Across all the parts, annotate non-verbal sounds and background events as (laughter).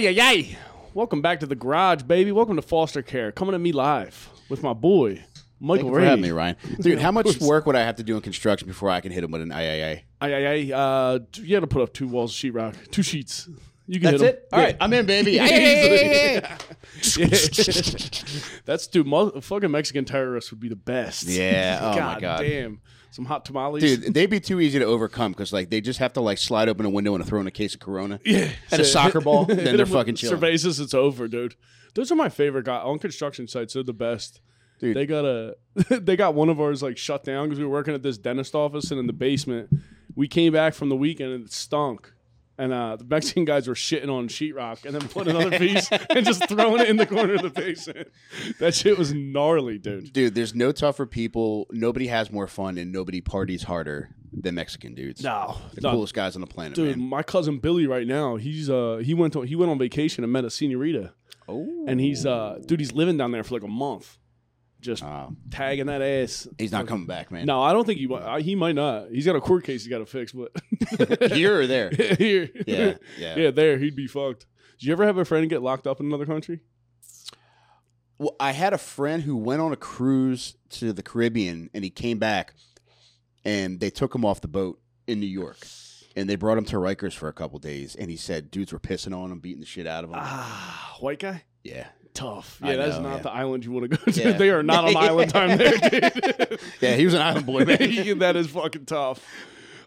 Ay, ay, ay. Welcome back to the garage, baby. Welcome to Foster Care. Coming to me live with my boy, Thank Michael you for Ray. having me, Ryan. (laughs) Dude, how much work would I have to do in construction before I can hit him with an IAA? Ay. Uh, you got to put up two walls of sheetrock, two sheets. You can That's hit 'em. it? All right, I'm in, baby. Ay, ay, ay, ay, ay. (laughs) That's dude. Mo- fucking Mexican terrorists would be the best. Yeah, (laughs) oh my God. damn. Some hot tamales, Dude, they'd be too easy to overcome because like they just have to like slide open a window and throw in a case of Corona Yeah, and a soccer ball, (laughs) then they're fucking chilling. Cervezas, it's over, dude. Those are my favorite guys on construction sites. They're the best. Dude. They got a, (laughs) they got one of ours like shut down because we were working at this dentist office and in the basement. We came back from the weekend and it stunk. And uh, the Mexican guys were shitting on sheetrock and then put another piece (laughs) and just throwing it in the corner of the basement. That shit was gnarly, dude. Dude, there's no tougher people. Nobody has more fun and nobody parties harder than Mexican dudes. No, the no, coolest guys on the planet, dude. man. My cousin Billy right now, he's uh he went to, he went on vacation and met a senorita, Oh, and he's uh dude he's living down there for like a month, just Oh, tagging that ass. he's not coming back, man. No, I don't think he. I- He might not. He's got a court case he's got to fix, but (laughs) Here or there? (laughs) here, Yeah, yeah. yeah, there he'd be fucked. Did you ever have a friend get locked up in another country? Well, I had a friend who went on a cruise to the Caribbean and he came back and they took him off the boat in New York. And they brought him to Rikers for a couple days and he said dudes were pissing on him, beating the shit out of him. Ah, white guy, yeah. Tough. I Yeah, that's know, not yeah. the island you want to go to. (laughs) Yeah. they are not on (laughs) island time there, dude. (laughs) Yeah, he was an island boy, man. that is fucking tough.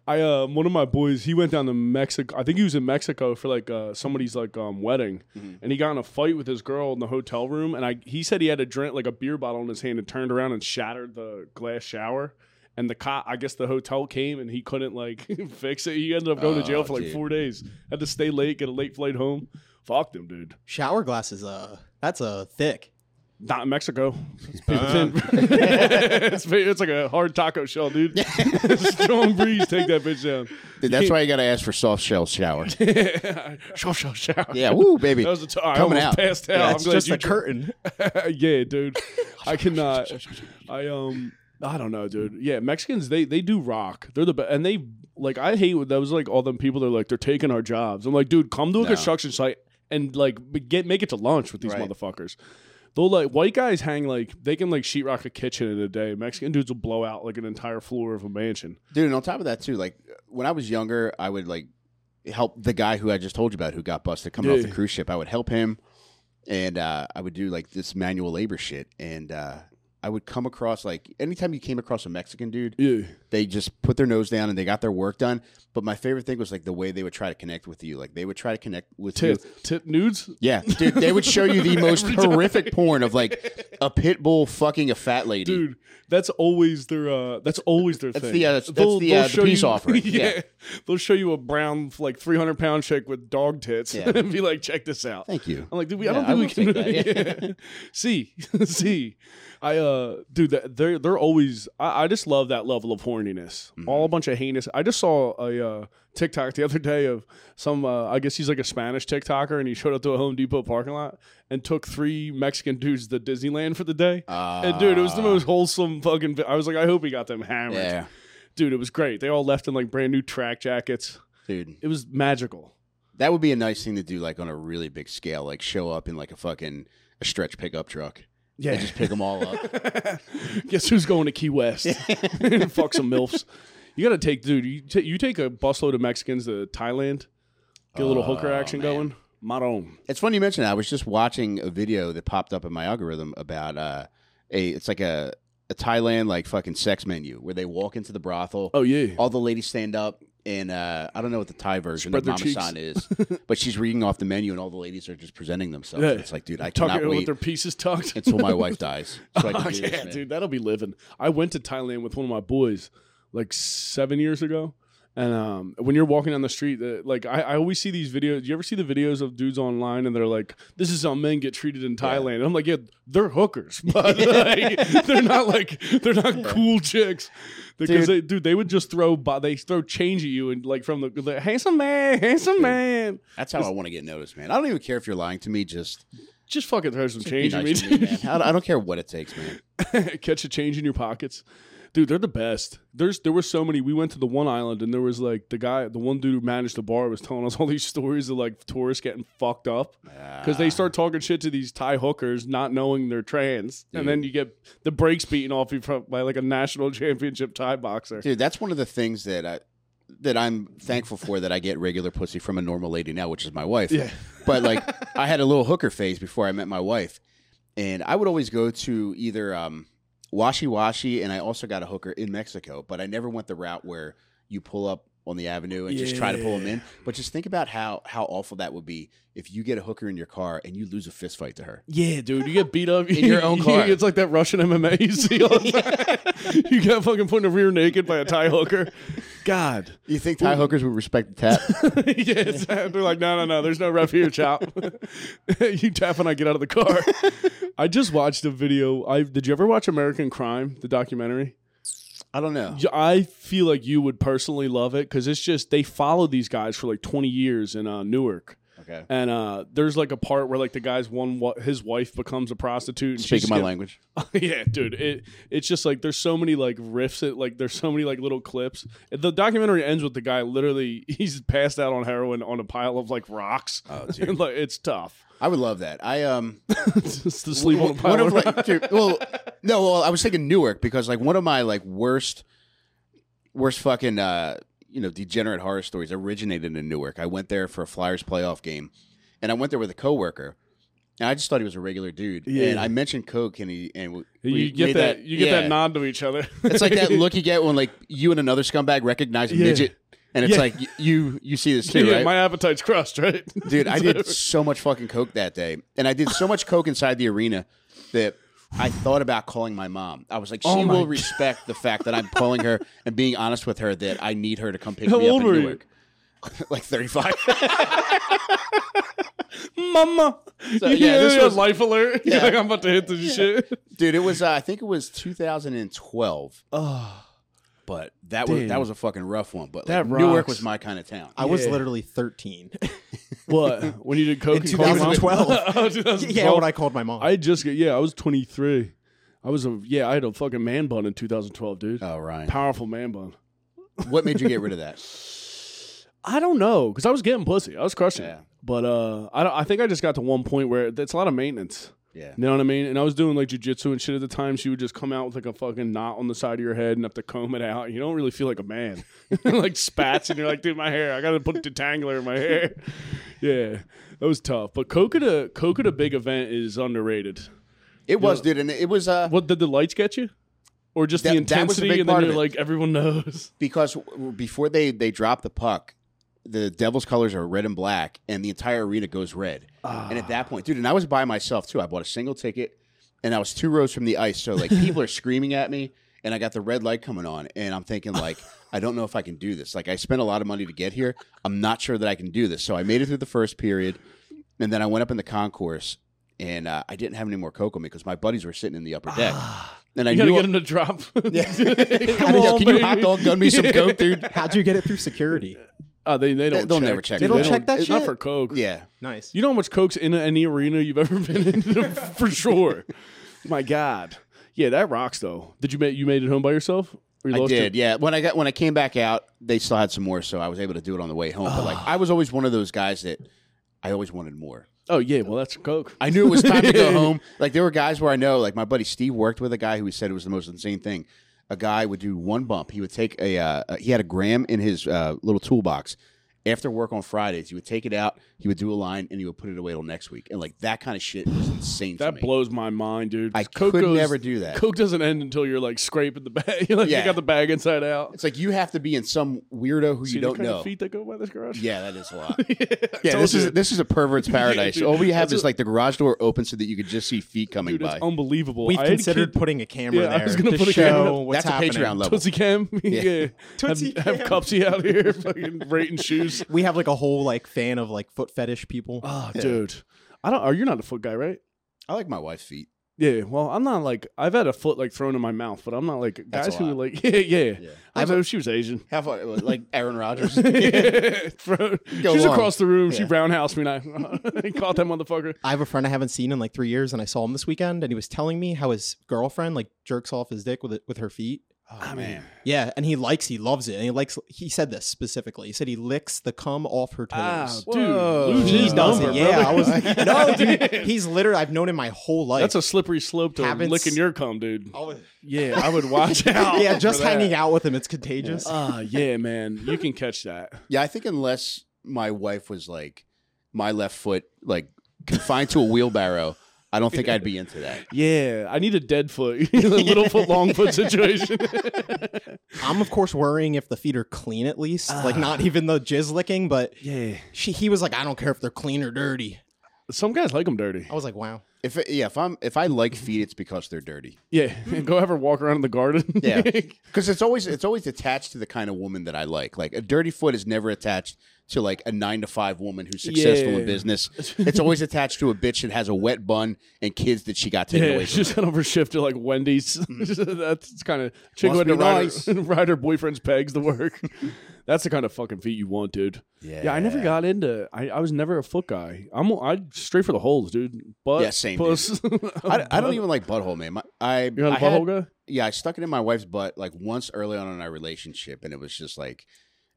I uh, one of my boys, he went down to Mexico. I think he was in Mexico for like uh, somebody's like um, wedding, Mhm. and he got in a fight with his girl in the hotel room. And I he said he had a drink like a beer bottle in his hand and turned around and shattered the glass shower. And the cop, I guess the hotel came and he couldn't like fix it. He ended up going to jail Oh, for like dude. four days. Had to stay late, get a late flight home. Fuck him, dude. Shower glasses, uh, that's a thick. Not in Mexico. It's, paper thin. (laughs) it's, it's like a hard taco shell, dude. (laughs) Strong breeze, take that bitch down. Dude, that's why you got to ask for soft shell shower. (laughs) soft shell show. Yeah, woo, baby. That was a t- I Coming almost out. passed out. Yeah, I'm glad just you a curtain. yeah, dude. I cannot. I um. I don't know, dude. Yeah, Mexicans they they do rock. They're the best, and they like. I hate when those like all them people. They're like they're taking our jobs. I'm like, dude, come to a No. construction site and like get make it to lunch with these Right. motherfuckers. They'll like white guys hang like they can like sheetrock a kitchen in a day. Mexican dudes will blow out like an entire floor of a mansion. Dude, and on top of that too, like when I was younger, I would like help the guy who I just told you about who got busted coming off the Yeah. cruise ship. I would help him, and uh, I would do like this manual labor shit. And uh, I would come across like anytime you came across a Mexican dude, Yeah, they just put their nose down and they got their work done. But my favorite thing was like the way they would try to connect with you. Like they would try to connect with you. tit tit nudes. Yeah, dude, they would show you the (laughs) most horrific porn of like a pit bull fucking a fat lady. Dude, that's always their. uh That's always their That's thing. the, uh, that's They'll- the, uh, the peace you- offering. (laughs) yeah. Yeah. they'll show you a brown, like three hundred pound chick with dog tits, Yeah. (laughs) and be like, "Check this out." Thank you. I'm like, dude, we, I don't I think we can. that, yeah. see, see, I uh, dude, that- they're they're always. I, I just love that level of Mm-hmm. All a bunch of heinous. I just saw a uh, TikTok the (laughs) other day of some. Uh, I guess he's like a Spanish TikToker, and he showed up to a Home Depot parking lot and took three Mexican dudes to Disneyland for the day. and dude, it was the Uh, most wholesome fucking. I was like, I hope he got them hammered. Yeah, Dude, it was great. They all left in like brand new track jackets. dude. It was magical. That would be a nice thing to do, like on a really big scale, like show up in like a fucking a stretch pickup truck. Yeah, just pick them all up. (laughs) Guess who's going to Key West? (laughs) Fuck some milfs. You got to take, dude. You, ta you take a busload of Mexicans to Thailand, get a little hooker Oh, action man. going. Maron. It's funny you mention that. I was just watching a video that popped up in my algorithm about uh, a. It's like a a Thailand like fucking sex menu where they walk into the brothel. Oh yeah, All the ladies stand up, and uh, I don't know what the Thai version Spread of their Mama. San is, (laughs) but she's reading off the menu, and all the ladies are just presenting themselves. Yeah. It's like, dude, I tuck cannot it with their pieces tucked. (laughs) until my wife dies. (laughs) So Oh, yeah, this, dude, that'll be living. I went to Thailand with one of my boys like seven years ago. And um, when you're walking down the street, uh, like I, I always see these videos. Do you ever see the videos of dudes online and they're like, "This is how men get treated in Thailand"? And I'm like, "Yeah, they're hookers, (laughs) but like, they're not like they're not cool chicks." Because Dude. they, dude, they would just throw bo- they throw change at you and like from the, the handsome man, handsome man, That's how I want to get noticed, man. I don't even care if you're lying to me. Just just fucking throw some be change at nice me, to me, man. I don't- I don't care what it takes, man. (laughs) catch a change in your pockets. Dude, they're the best. There's there were so many. We went to the one island and there was like the guy, the one dude who managed the bar was telling us all these (laughs) stories of like tourists getting fucked up because they start talking shit to these Thai hookers, not knowing they're trans, and then you get the brakes beaten off you from, by like a national (laughs) championship Thai boxer. Dude, that's one of the things that I that I'm thankful for that I get regular pussy from a normal lady now, which is my wife. Yeah. But like (laughs) I had a little hooker phase before I met my wife. And I would always go to either um Washi Washi and I also got a hooker in Mexico, but I never went the route where you pull up on the avenue and just try to pull them in. But just think about how how awful that would be if you get a hooker in your car and you lose a fist fight to her. Yeah, dude, you get beat up (laughs) In your own (laughs) car. It's like that Russian MMA you see all the (laughs) time. you got fucking put in a rear naked by a Thai hooker. God. You think Thai hookers would respect the tap? yeah, they're like, no, no, no. There's no ref here, chop. you tap when I get out of the car. I just watched a video. I did you ever watch American Crime, the documentary? I don't know. I feel like you would personally love it because it's just they followed these guys for like 20 years in uh, Newark. Okay. And uh, there's like a part where like the guy's one wa- his wife becomes a prostitute. And Speaking my language. (laughs) yeah, dude. It it's just like there's so many like riffs. It like there's so many like little clips. The documentary ends with the guy literally (laughs) he's passed out on heroin on a pile of like rocks. Oh, (laughs) And, like it's tough. I would love that. I um (laughs) just to sleep on a one pile of of like, dude, well, no, well, I was thinking Newark because like one of my like worst, worst fucking uh, you know degenerate horror stories originated in Newark. I went there for a Flyers playoff game, and I went there with a coworker, and I just thought he was a regular dude. Yeah. And I mentioned coke, and he and we, you get made that, you get yeah. that nod to each other. It's like that (laughs) look you get when like you and another scumbag recognize a Yeah. midget. And it's Yeah. like you you see this too, yeah, right? my appetite's crushed, right? (laughs) Dude, I did (laughs) so much fucking coke that day, and I did so much coke inside the arena that I thought about calling my mom. I was like, she Oh will God. (laughs) respect the fact that I'm calling her and being honest with her that I need her to come pick How me up old in were you? Newark. like 35. Mama. So, yeah, yeah, this was- life alert. Yeah. You're like I'm about to hit this shit. Dude, it was uh, I think it was 2012, Oh, but that was Damn. that was a fucking rough one. But That like, Newark rocks. was my kind of town. I was Yeah. literally 13. (laughs) what? When you did coke In and called mom? 2012. (laughs) oh, 2012. yeah, when I called my mom. I just get yeah, I was 23. I was a yeah, I had a fucking man bun in 2012, dude. Oh, Ryan. Powerful man bun. What made you get rid of that? (laughs) I don't know because I was getting pussy. I was crushing Yeah. it. But uh, I don't, I think I just got to one point where it's a lot of maintenance. Yeah. You know what I mean? And I was doing like jujitsu and shit at the time. She would just come out with like a fucking knot on the side of your head and have to comb it out. You don't really feel like a man. (laughs) like spats, and you're like, dude, my hair. I got to put a detangler in my hair. (laughs) Yeah, that was tough. But coke at a coke at a big event is underrated. It was, dude, and it was uh What did the lights get you? Or just the That- a intensity, and then you're like, everyone knows. because before they they drop the puck, the Devils' colors are red and black, and the entire arena goes red. And at that point, dude, and I was by myself too. I bought a single ticket, and I was two rows from the ice, so like people are (laughs) screaming at me, and I got the red light coming on, and I'm thinking like, I don't know if I can do this. Like I spent a lot of money to get here. I'm not sure that I can do this. So I made it through the first period, and then I went up in the concourse. And uh, I didn't have any more coke on me because my buddies were sitting in the upper deck, and I You gotta knew get him to drop. Yeah. (laughs) Come Yo, on, can you baby. hot dog gun me some coke, dude? How'd you get it through security? Oh, they they don't. They'll check. never check They it. don't check that it's Not for coke. Yeah, Nice. You know how much coke's in any arena you've ever been in, (laughs) for sure. My God. Yeah, that rocks though. Did you make you made it home by yourself? Or you I did. it? Yeah, when I got when I came back out, they still had some more, so I was able to do it on the way home. But like, oh. I was always one of those guys that I always wanted more. Oh yeah, well that's coke. I knew it was time to go (laughs) home. Like there were guys where I know, like my buddy Steve worked with a guy who said it was the most insane thing. A guy would do one bump. He would take a. Uh, he had a gram in his uh, little toolbox. After work on Fridays, he would take it out. He would do a line, and he would put it away till next week. And like that kind of shit was insane. to That me. blows my mind, dude. I Coke could goes- never do that. Coke doesn't end until you're like scraping the bag. (laughs) You're like Yeah. you got the bag inside out. It's like you have to be in some weirdo who See you don't kind know. of feet that go by this garage? Yeah, that is a lot. (laughs) yeah, Yeah, this you. is this is a pervert's (laughs) paradise. dude. All we have That's is a- like the garage door open so that you could just see feet coming Dude, by. it's unbelievable. We've I considered kid- putting a camera Yeah, I was gonna to put a show camera- what's That's a happening. Patreon level. Tootsie Cam. Yeah. Tootsie have, have Cam. Cupsy out here fucking rating shoes. We have like a whole like fan of like foot fetish people. Oh, dude. I don't are you're not a foot guy, right? I like my wife's feet. Yeah, well, I'm not like I've had a foot like thrown in my mouth, but I'm not like That's guys who lot. like (laughs) yeah, yeah. Yeah. I know she was Asian. Have a, (laughs) like Aaron Rodgers. (laughs) yeah, thrown- she's long. across the room. She Yeah. roundhoused me, and I, I caught that motherfucker. I have a friend I haven't seen in like three years, and I saw him this weekend, and he was telling me how his girlfriend like jerks off his dick with it with her feet. Oh man. Yeah, and he likes, he loves it, and he likes. He said this specifically. He said he licks the cum off her toes. Ah, dude, lose he his does number, it. Yeah, I brother. was. (laughs) no, dude. He's literally. I've known him my whole life. That's a slippery slope to Haven't licking your cum, dude. I Yeah, I would watch (laughs) out. yeah, for just that. hanging out with him, it's contagious. Ah, yeah, man, you can catch that. Yeah, I think unless my wife was like my left foot like confined to a wheelbarrow, I don't think I'd be into that. Yeah, I need a dead foot, (laughs) a little foot, long foot (laughs) situation. I'm of course worrying if the feet are clean at least, like not ah. even the jizz licking, but yeah, she he was like, I don't care if they're clean or dirty. some guys like them dirty. I was like, wow. If it, yeah, if I'm if I like feet, it's because they're dirty. Yeah, (laughs) go have her walk around in the garden. Yeah, because it's always it's always attached to the kind of woman that I like. Like a dirty foot is never attached to like a nine to five woman who's successful Yeah. in business. (laughs) It's always attached to a bitch that has a wet bun and kids that she got taken Yeah, away (laughs) from. just over shift to like Wendy's. (laughs) Mm-hmm. That's kind of chick who had to ride, nice. her, ride her boyfriend's pegs to work. That's the kind of fucking feet you want, dude. Yeah, I never got into. I, I was never a foot guy. I'm I straight for the holes, dude. Butt, Yeah, same, puss. I, I don't even like butthole, man. My, I You're a had- butthole guy. yeah, I stuck it in my wife's butt like once early on in our relationship, and it was just like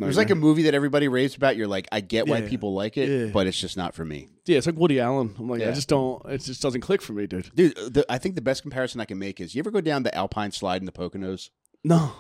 was like a movie that everybody raves about. You're like, I get why Yeah. people like it, Yeah. but it's just not for me, Yeah, it's like Woody Allen. I'm like, I just don't. It just doesn't click for me, dude. dude. The, I think the best comparison I can make is you ever go down the Alpine slide in the Poconos? No.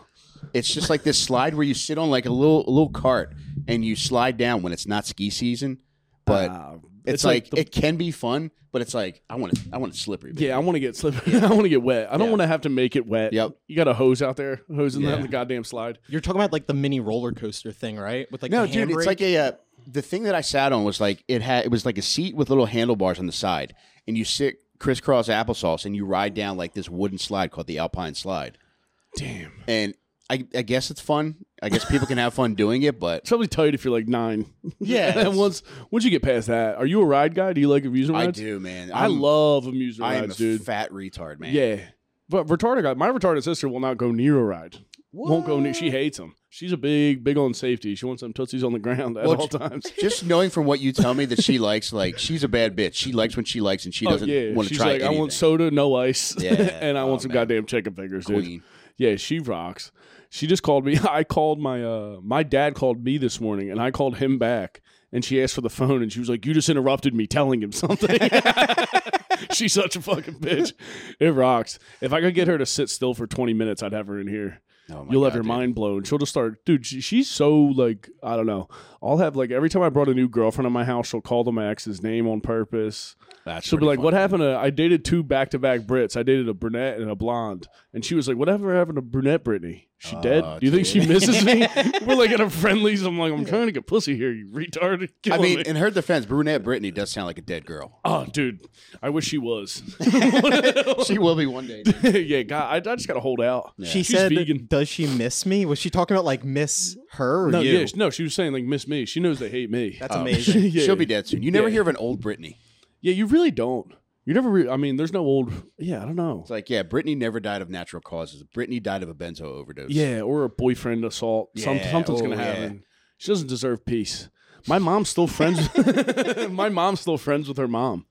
It's just like this slide where you sit on like a little a little cart and you slide down when it's not ski season, but Uh, it's, like, the- it can be fun, but it's like I want it I want it slippery. baby. Yeah, I want to get slippery. (laughs) I want to get wet. I don't Yeah. want to have to make it wet. Yep. You got a hose out there, hosing Yeah. down the goddamn slide. You're talking about like the mini roller coaster thing, right? With like no, the dude, it's like a uh, the thing that I sat on was like it had it was like a seat with little handlebars on the side, and you sit crisscross applesauce and you ride down like this wooden slide called the Alpine Slide, Damn. and I, I guess it's fun. I guess people can have fun doing it, but It's probably tight if you're like nine. Yeah, (laughs) and once once you get past that, are you a ride guy? Do you like amusement rides? I rides? do, man. I I'm- love amusement I am a rides, dude. fat retard, man. Yeah. But retarded guy, my retarded sister will not go near a ride. Won't go near. She hates them. She's a big, big on safety. She wants some tootsies on the ground at Well, all j- times. (laughs) Just knowing from what you tell me that she (laughs) likes, like she's a bad bitch. She likes when she likes, and she Oh, doesn't yeah. want to She's try like, I want soda, no ice, Yeah. and I Oh, want some man. goddamn chicken fingers, dude. Queen. Yeah, she rocks. She just called me. (laughs) I called my uh my dad called me this morning and I called him back and she asked for the phone and she was like, You just interrupted me telling him something. (laughs) She's such a fucking bitch. It rocks. If I could get her to sit still for 20 minutes, I'd have her in here. Oh You'll have your dude. mind blown. She'll just start, dude. She, she's so like, I don't know. I'll have like every time I brought a new girlfriend in my house, she'll call the my ex's name on purpose. That's She'll be like, fun, "What happened to?" I dated two back to back Brits. I dated a brunette and a blonde, and she was like, "Whatever happened to brunette Brittany? She uh, dead? Oh, Do you think she misses me?" (laughs) We're like at a Friendly's. I'm like, I'm trying to get pussy here, you retard. (laughs) I mean, me. in her defense, brunette Brittany does sound like a dead girl. oh, dude, I wish she was. (laughs) she will be one day. yeah, God, I, I just gotta hold out. She She's said, vegan. "Does she miss me?" Was she talking about like miss her or No, you? yeah, no, she was saying like miss me. She knows they hate me. That's Oh, amazing. (laughs) yeah. She'll be dead soon. You never Yeah. hear of an old Brittany. Yeah, you really don't. You never. Re- I mean, there's no old. Yeah, I don't know. It's like, yeah, Brittany never died of natural causes. Brittany died of a benzo overdose. Yeah, or a boyfriend assault. Some, Yeah, something's oh, gonna yeah. happen. She doesn't deserve peace. My mom's still friends. (laughs) (laughs) my mom's still friends with her mom.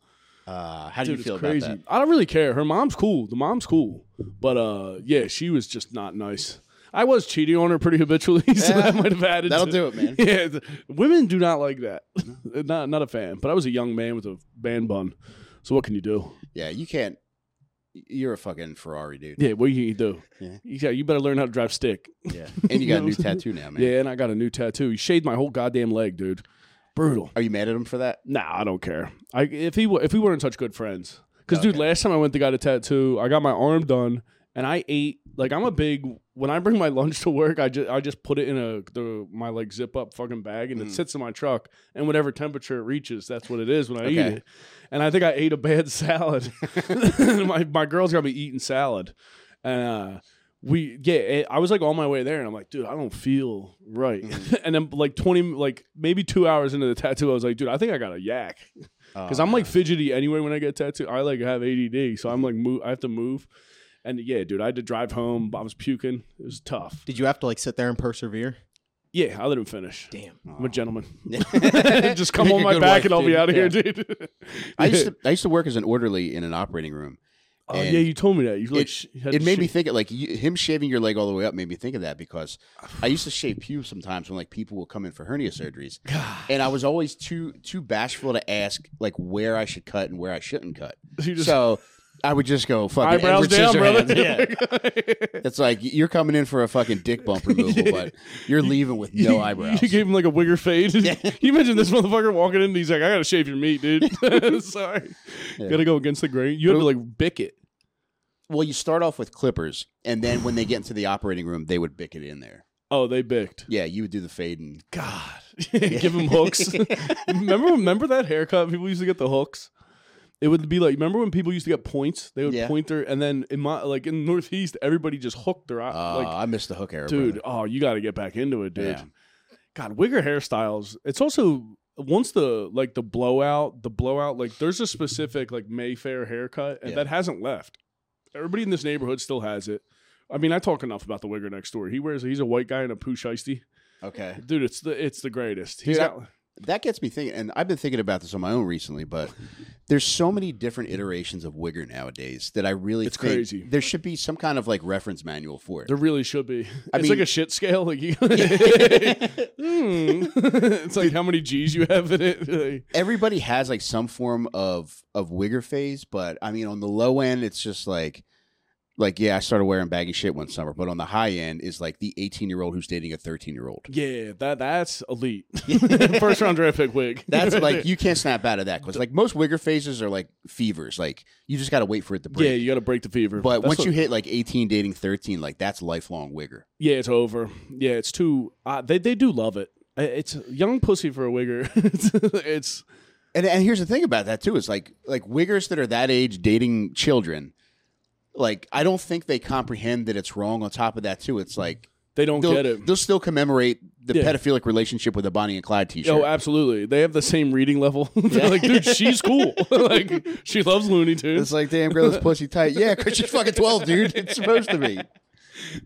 Uh, how do Dude, you feel it's crazy. about that? I don't really care. Her mom's cool. The mom's cool, but uh, yeah, she was just not nice. I was cheating on her pretty habitually, (laughs) so Yeah, that might have added. That'll to- do it, man. (laughs) Yeah, women do not like that. (laughs) not not a fan. But I was a young man with a band bun, so what can you do? Yeah, you can't. You're a fucking Ferrari, dude. Yeah, what can you do? Yeah. You, got- you better learn how to drive stick. Yeah, and you got a new tattoo now, man. Yeah, and I got a new tattoo. He shaved my whole goddamn leg, dude. Brutal. Are you mad at him for that? Nah, I don't care. I if he wa- if we weren't such good friends, because dude, Okay. last time I went to get a tattoo, I got my arm done, and I ate like I'm a big. When I bring my lunch to work, I just I just put it in a the my like zip up fucking bag, and it Mm. sits in my truck, and whatever temperature it reaches, that's what it is when I eat Okay. it. And I think I ate a bad (laughs) salad. (laughs) my my girls got me eating salad, and. uh we yeah, eh, I was like on my way there, and I'm like, dude, I don't feel right. Mm. (laughs) and then like twenty, like maybe two hours into the tattoo, I was like, dude, I think I got a yak because Oh, I'm like fidgety anyway when I get tattooed. I like have ADD, so I'm like move. I have to move, and yeah, dude, I had to drive home. I was puking. It was tough. Did you have to like sit there and persevere? Yeah, I let him finish. Damn. I'm a gentleman. (laughs) (laughs) Just come (laughs) Make on a my good back wife, and I'll be dude. out of Yeah. here, dude. I used to I used to work as an orderly in an operating room, Oh And yeah, you told me that. You like it- sh- had It to made me sh- think of like you, him shaving your leg all the way up made me think of that because I used to shave pubes sometimes when like people will come in for hernia surgeries, and I was always too too bashful to ask like where I should cut and where I shouldn't cut. You just so I would just go fucking eyebrows Edward down, brother. Scissorhands. (laughs) Yeah. It's like you're coming in for a fucking dick bump removal, (laughs) but you're leaving with no eyebrows. You gave him like a wigger fade. (laughs) you mentioned this motherfucker walking in. and He's like, I gotta shave your meat, dude. Sorry, Yeah. gotta go against the grain. You have to like bick it. Well, you start off with clippers, and then when they get into the operating room, they would bick it in there. Oh, they bicked. Yeah, you would do the fade, and God, give him hooks. remember, remember that haircut? People used to get the hooks. It would be like, remember when people used to get points? They would Yeah. point their, and then in my like in Northeast, everybody just hooked their eye. uh, like, I missed the hook era, dude, brother. oh, you got to get back into it, dude. Yeah. God, wigger hairstyles. It's also once the like the blowout, the blowout. Like, there's a specific like Mayfair haircut, and Yeah. that hasn't left. Everybody in this neighborhood still has it. I mean, I talk enough about the wigger next door. He wears. He's a white guy in a Pooh Shiesty. Okay, Dude, it's the it's the greatest. Dude, He's I- got, that gets me thinking, and I've been thinking about this on my own recently. But there's so many different iterations of wigger nowadays that I really It's think crazy. There should be some kind of like reference manual for it. there really should be. I it's mean- like a shit scale. Like you, (laughs) Hmm. (laughs) it's like how many G's you have in it. (laughs) Everybody has like some form of of wigger phase, but I mean, on the low end, it's just like. Like yeah, I started wearing baggy shit one summer, but on the high end is like the 18 year old who's dating a 13 year old. yeah, that that's elite. (laughs) (laughs) First round draft pick wig. That's (laughs) like you can't snap out of that because like most wigger phases are like fevers. Like you just got to wait for it to break. yeah, you got to break the fever. But That's once what- you hit like 18 dating 13, like that's lifelong wigger. yeah, it's over. Yeah, it's too. Uh, they they do love it. It's young pussy for a wigger. it's, it's And and here's the thing about that too is like like wiggers that are that age dating children, like I don't think they comprehend that it's wrong. On top of that too, it's like they don't they'll, get it. they'll still commemorate the Yeah. pedophilic relationship with a Bonnie and Clyde T-shirt. Oh, absolutely. They have the same reading level. (laughs) They're like, dude, she's cool. (laughs) like, she loves Looney Tunes. it's like damn girl, this (laughs) pussy tight. Yeah, because she's fucking 12, dude. It's supposed to be.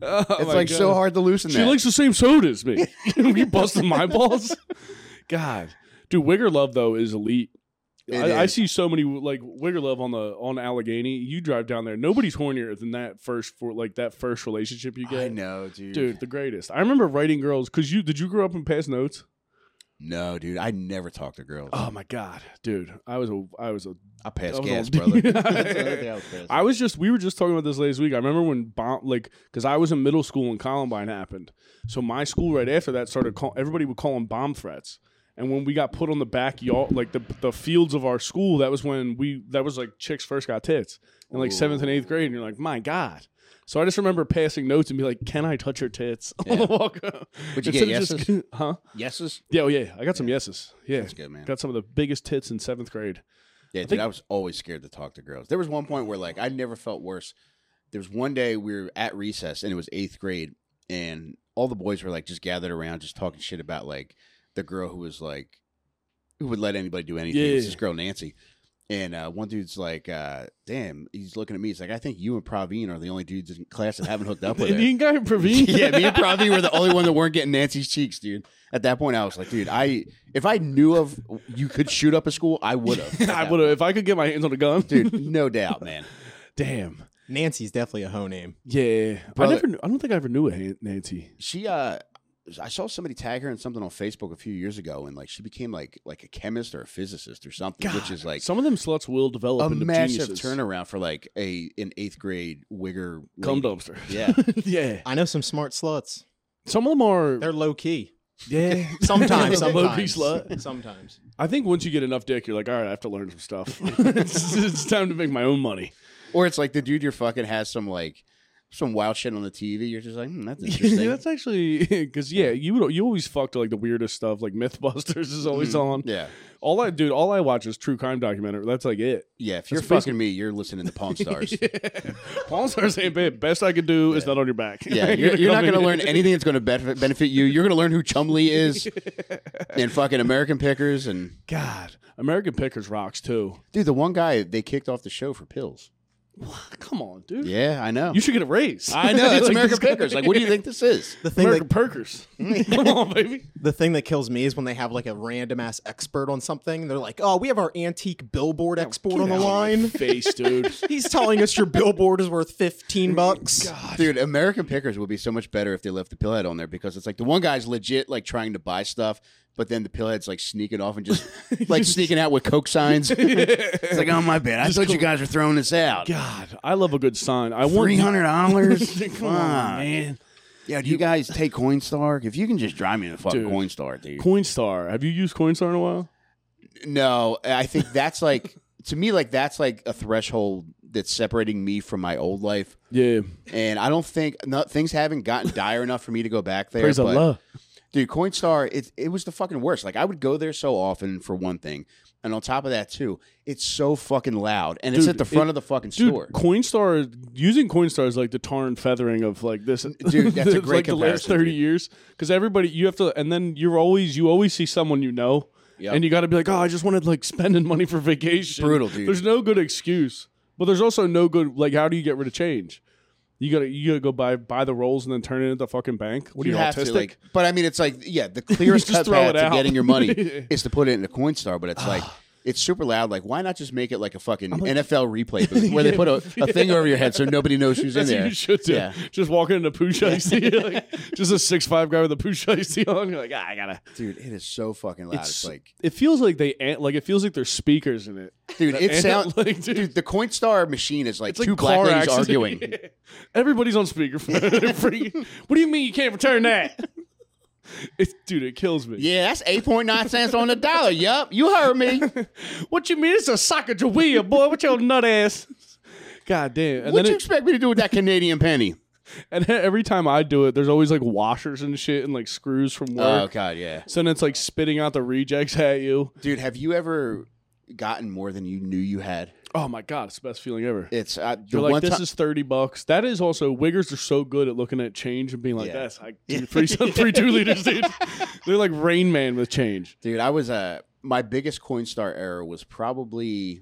Oh, It's like so hard to loosen She that. likes the same soda as me. you busting my balls? God, dude, Wigger Love though is elite. It I, I see so many like Wigger Love on the on Allegheny. You drive down there, nobody's hornier than that first for like that first relationship you get. I know, dude. Dude, the greatest. I remember writing girls because you did you grow up and pass notes? No, dude. I never talked to girls. Oh my god, dude, I was a I was a I passed that gas, all- (laughs) brother. (laughs) (laughs) That's the only thing I was. I was just we were just talking about this last week. I remember when bomb like because I was in middle school and Columbine happened. So my school right after that started call everybody would call them bomb threats. And when we got put on the backyard, like the the fields of our school, that was when we that was like chicks first got tits in like seventh and eighth grade. And you're like, my god. So I just remember passing notes and be like, "Can I touch your tits?" on (laughs) the Yeah. walk up. Would you Instead get of just- yeses? (laughs) huh? Yeses? Yeah, oh yeah. I got some yeses. Yeah, That's good, man. got some of the biggest tits in seventh grade. Yeah, dude, think- I was always scared to talk to girls. There was one point where like I never felt worse. There was one day we were at recess and it was eighth grade, and all the boys were like just gathered around, just talking shit about like the girl who was like who would let anybody do anything. It was Yeah. this girl Nancy. And uh, one dude's like, uh, "Damn!" He's looking at me. He's like, "I think you and Praveen are the only dudes in class that haven't hooked up with (laughs) her." Indian guy, Praveen. (laughs) yeah, me and (laughs) Praveen were the only one that weren't getting Nancy's cheeks, dude. At that point, I was like, "Dude, I if I knew of you could shoot up a school, I would have." I would have if I could get my hands on a gun, dude. No doubt, man. Damn. Nancy's definitely a hoe name. Yeah, Brother- I never. knew- I don't think I ever knew a Nancy. She, uh, I saw somebody tag her in something on Facebook a few years ago, and like she became like like a chemist or a physicist or something, which is like Some of them sluts will develop a into massive geniuses. turnaround for like a an eighth grade wigger Cum lady. dumpster. (laughs) Yeah. (laughs) yeah. I know some smart sluts. Some of them are. They're low key. yeah. (laughs) Sometimes, Low key slut. sometimes. I think once you get enough dick, you're like, all right, I have to learn some stuff. it's, it's time to make my own money. Or it's like the dude you're fucking has some like some wild shit on the TV. You're just like, hmm, that's (laughs) interesting. That's actually (laughs) because yeah, you you always fucked like the weirdest stuff. Like (laughs) MythBusters is always on. yeah, All I dude, all I watch is true crime documentary. That's like it. yeah. If you're fucking me, you're listening to Pawn Stars. Pawn Stars ain't bad. Best I could do is not on your back. Yeah, you're, you're not come to in- learn anything that's going to benefit, benefit you. You're going to learn who Chumlee is and fucking American Pickers. And God, American Pickers rocks too. dude, the one guy they kicked off the show for pills. Come on, dude. Yeah, I know. You should get a raise. I know. That's (laughs) Like, American this guy- Pickers. Like, what do you think this is? (laughs) The thing American that Perkers. (laughs) Come on, baby. the thing that kills me is when they have like a random ass expert on something. They're like, "Oh, we have our antique billboard export on the Get out of my line. face, dude. He's telling us your billboard is worth fifteen bucks." Dude, American Pickers would be so much better if they left the pillhead on there because it's like the one guy's legit like trying to buy stuff, but then the pillhead's like sneaking off and just (laughs) like sneaking out with Coke signs. (laughs) it's like, oh my bad, I thought you guys were throwing this out. God, I love a good sign. I want Three hundred dollars. Come on, man. Yeah, do you guys take Coinstar? If you can just drive me to fucking Dude. Coinstar, dude. Coinstar. Have you used Coinstar in a while? No, I think that's like (laughs) to me like that's like a threshold that's separating me from my old life. Yeah. And I don't think no, things haven't gotten dire enough for me to go back there. Praise but- Allah. Dude, Coinstar, it it was the fucking worst. Like I would go there so often for one thing, and on top of that too, it's so fucking loud, and it's Dude, at the front it- of the fucking Dude, store. Coinstar using Coinstar is like the tar and feathering of like this. Dude, that's a (laughs) great like the last comparison, thirty dude. years because everybody you have to, and then you're always you always see someone you know, Yep. and you got to be like, oh, I just wanted like spending money for vacation. Brutal, dude. There's no good excuse, but there's also no good like how do you get rid of change? You gotta you gotta go buy buy the rolls and then turn it into the fucking bank. What are you, have autistic? to like, but I mean, it's like yeah, the (laughs) clearest cut path to out. getting your money (laughs) is to put it in a Coinstar. But it's like it's super loud. Like, why not just make it like a fucking NFL replay (laughs) booth where they put a, a thing over your head so nobody knows who's in there? you should do. Yeah. Just walk into Pooch Tea, like, just a six five guy with a Pooch Tea on. You're like, ah, I gotta. (laughs) Dude, it is so fucking loud. It's, It's like, It feels like they an- like it feels like there's speakers in it. dude, it sounds. (laughs) like, dude, dude, the Coinstar machine is like like two black ladies accident. arguing. Everybody's on speakerphone. What do you mean you can't return that? It's dude, it kills me. Yeah, that's eight point nine cents on the dollar. Yup, you heard me. (laughs) What you mean? It's a Sacagawea, boy. What your nut ass? God damn. And What you it, expect me to do with that Canadian (laughs) penny? and every time I do it, there's always like washers and shit and like screws from work. Oh god, yeah. so then it's like spitting out the rejects at you. Dude, have you ever gotten more than you knew you had? Oh my god, it's the best feeling ever. It's uh, You're like, this is thirty bucks. That is also Wiggers are so good at looking at change and being like, Yeah. "That's I do three, three two (laughs) liters, dude." They're like Rain Man with change. Dude, I was uh my biggest Coinstar error was probably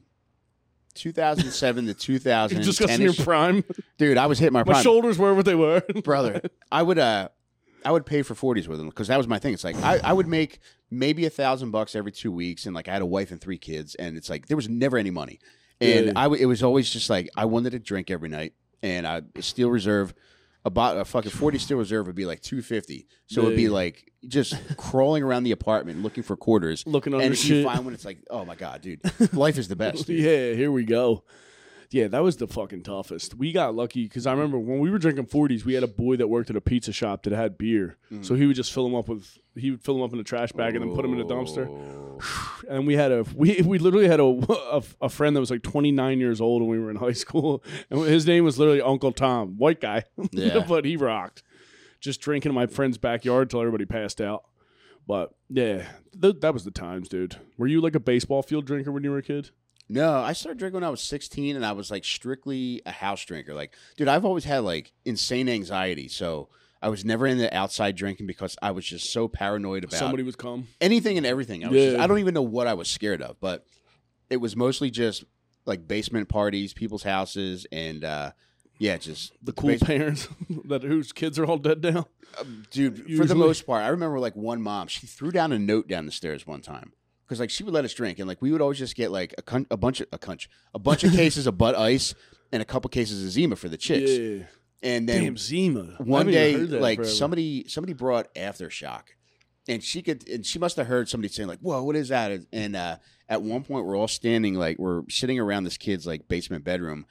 2007 to 2010. (laughs) Just because in your prime, Dude, I was hitting my my prime. shoulders were what they were, (laughs) brother. I would uh I would pay for 40s with them because that was my thing. It's like I, I would make maybe a thousand bucks every two weeks, and like I had a wife and three kids, and it's like there was never any money, and. I w- it was always just like I wanted to drink every night, and I Steel Reserve. About a fucking forty Steel Reserve would be like two fifty, so it'd be like just crawling around the apartment looking for quarters, looking under and you shit. find when it's like, oh my god, dude, (laughs) life is the best. dude. Yeah, here we go. Yeah, that was the fucking toughest. We got lucky because I remember when we were drinking 40s, we had a boy that worked at a pizza shop that had beer. Mm. So he would just fill them up with, he would fill them up in a trash bag and then put them in a dumpster. (sighs) And we had a, we, we literally had a, a, a friend that was like 29 years old when we were in high school. (laughs) And his name was literally Uncle Tom, white guy. (laughs) Yeah. but he rocked. Just drinking in my friend's backyard till everybody passed out. But yeah, th- that was the times, dude. Were you like a baseball field drinker when you were a kid? No, I started drinking when I was 16 and I was like strictly a house drinker. Like, dude, I've always had like insane anxiety. So I was never into outside drinking because I was just so paranoid about Somebody would come. anything and everything. I, was just, Yeah. I don't even know what I was scared of, but it was mostly just like basement parties, people's houses, and uh, yeah, just the cool bas- parents (laughs) that whose kids are all dead now. dude. For the most part, I remember like one mom, she threw down a note down the stairs one time because like she would let us drink, and like we would always just get like a, cun- a bunch of a bunch a bunch of cases of Bud Ice and a couple cases of Zima for the chicks, Yeah. and then Damn Zima. One day like forever. somebody somebody brought aftershock and she could and she must have heard somebody saying like whoa what is that and uh at one point we're all standing like we're sitting around this kid's like basement bedroom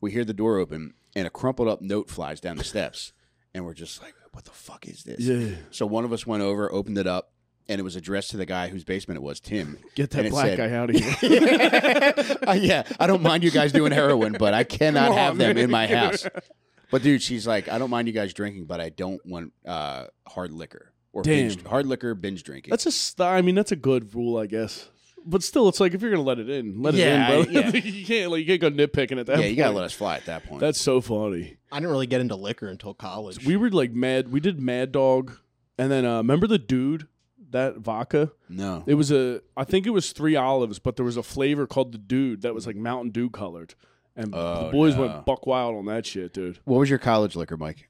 we hear the door open and a crumpled up note flies down the steps and we're just like what the fuck is this Yeah. so one of us went over opened it up and it was addressed to the guy whose basement it was tim Get that black said- guy out of here. (laughs) Uh, yeah, I don't mind you guys doing heroin, but I cannot Come have them man. in my house. (laughs) But dude, she's like, I don't mind you guys drinking, but I don't want uh, hard liquor or binge, hard liquor binge drinking. that's a st- I mean, that's a good rule, I guess. But still, it's like if you're gonna let it in, let Yeah, it in, bro. yeah. (laughs) you can't like you can't go nitpicking at that. yeah, you gotta let us fly at that point. That's so funny. I didn't really get into liquor until college. We were like mad. We did Mad Dog, and then uh, remember the dude that vodka. no. It was a, I think it was three olives, but there was a flavor called the Dude that was like Mountain Dew colored, and Oh, the boys no. went buck wild on that shit, dude. What was your college liquor, Mike?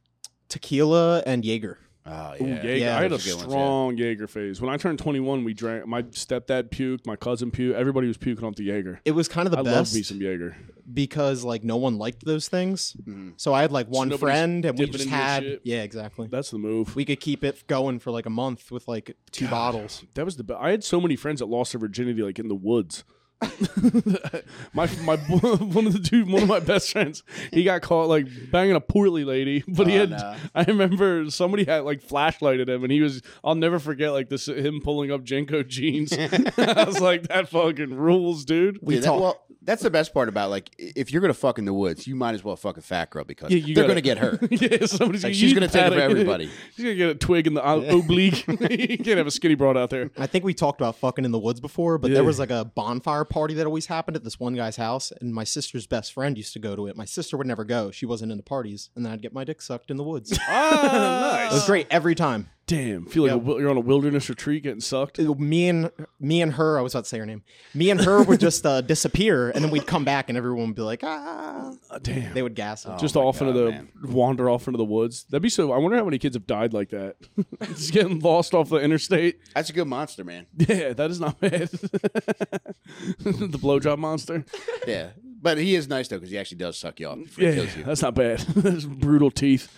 Tequila and Jaeger. Oh Ooh, Jaeger. Yeah, I had a those are ones, yeah. strong Jaeger phase. When I turned 21, we drank. My stepdad puked, my cousin puked. Everybody was puking off the Jaeger. It was kind of the I love best me some Jaeger. because like no one liked those things. Mhm. So I had like one nobody's friend and we just had yeah, exactly. That's the move. We could keep it going for like a month with like two God. bottles. That was the best. I had so many friends that lost their virginity like in the woods. (laughs) my my (laughs) one of the dude one of my best friends he got caught like banging a portly lady but he Oh, had no. I remember somebody had like flashlighted him and he was I'll never forget like this him pulling up JNCO (laughs) jeans I was like that fucking rules dude We Yeah, that- talk- well, that's the best part about like if you're gonna fuck in the woods, you might as well fuck a fat girl because Yeah, you they're gotta- gonna get hurt. yeah somebody's Like, gonna- she's gonna take it for everybody. she's gonna get a twig in the o- oblique you can't have a skinny broad out there I think we talked about fucking in the woods before, but Yeah. there was like a bonfire party that always happened at this one guy's house, and my sister's best friend used to go to it. My sister would never go; she wasn't into parties, and then I'd get my dick sucked in the woods. (laughs) it ah was great every time. Damn feel like a Yep. wi- you're on a wilderness retreat getting sucked Me and me and her, I was about to say her name. Me and her would just uh, disappear, and then we'd come back, and everyone would be like, "Ah!" Ah, damn They would gas it. just Oh my off into the man. wander off into the woods. That'd be so. I wonder how many kids have died like that. (laughs) just getting lost off the interstate. That's a good monster, man. Yeah, that is not bad. (laughs) the blowjob monster. Yeah, but he is nice though because he actually does suck you off before Yeah, he kills you. that's not bad. That's (laughs) brutal teeth.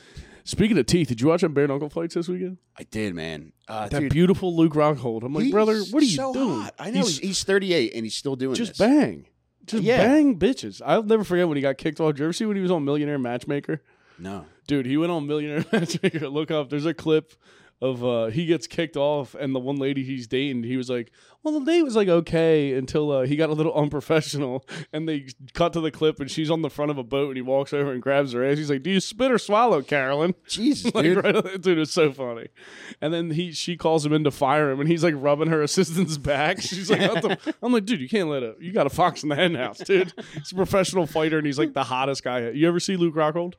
Speaking of teeth, did you watch bare knuckle fights this weekend? I did, man. Uh, That dude, beautiful Luke Rockhold. I'm like, brother, what are you so doing? hot. I know he's, he's 38 and he's still doing this. just this. bang, just Yeah. bang bitches. I'll never forget when he got kicked off. Did you ever see when he was on Millionaire Matchmaker? No, Dude, he went on Millionaire (laughs) Matchmaker. Look up. There's a clip of uh he gets kicked off, and the one lady he's dating, he was like, "Well, the date was like okay until uh, he got a little (laughs) unprofessional." And they cut to the clip, and she's on the front of a boat, and he walks over and grabs her ass. He's like, "Do you spit or swallow, Carolyn?" (laughs) Jesus, Like, dude. right, dude, it's so funny. And then he she calls him in to fire him, and he's like rubbing her (laughs) assistant's back. She's like, what the? I'm like, dude, you can't let it. You got a fox in the hen house, dude. He's a professional fighter, and he's like the hottest guy. You ever see Luke Rockhold?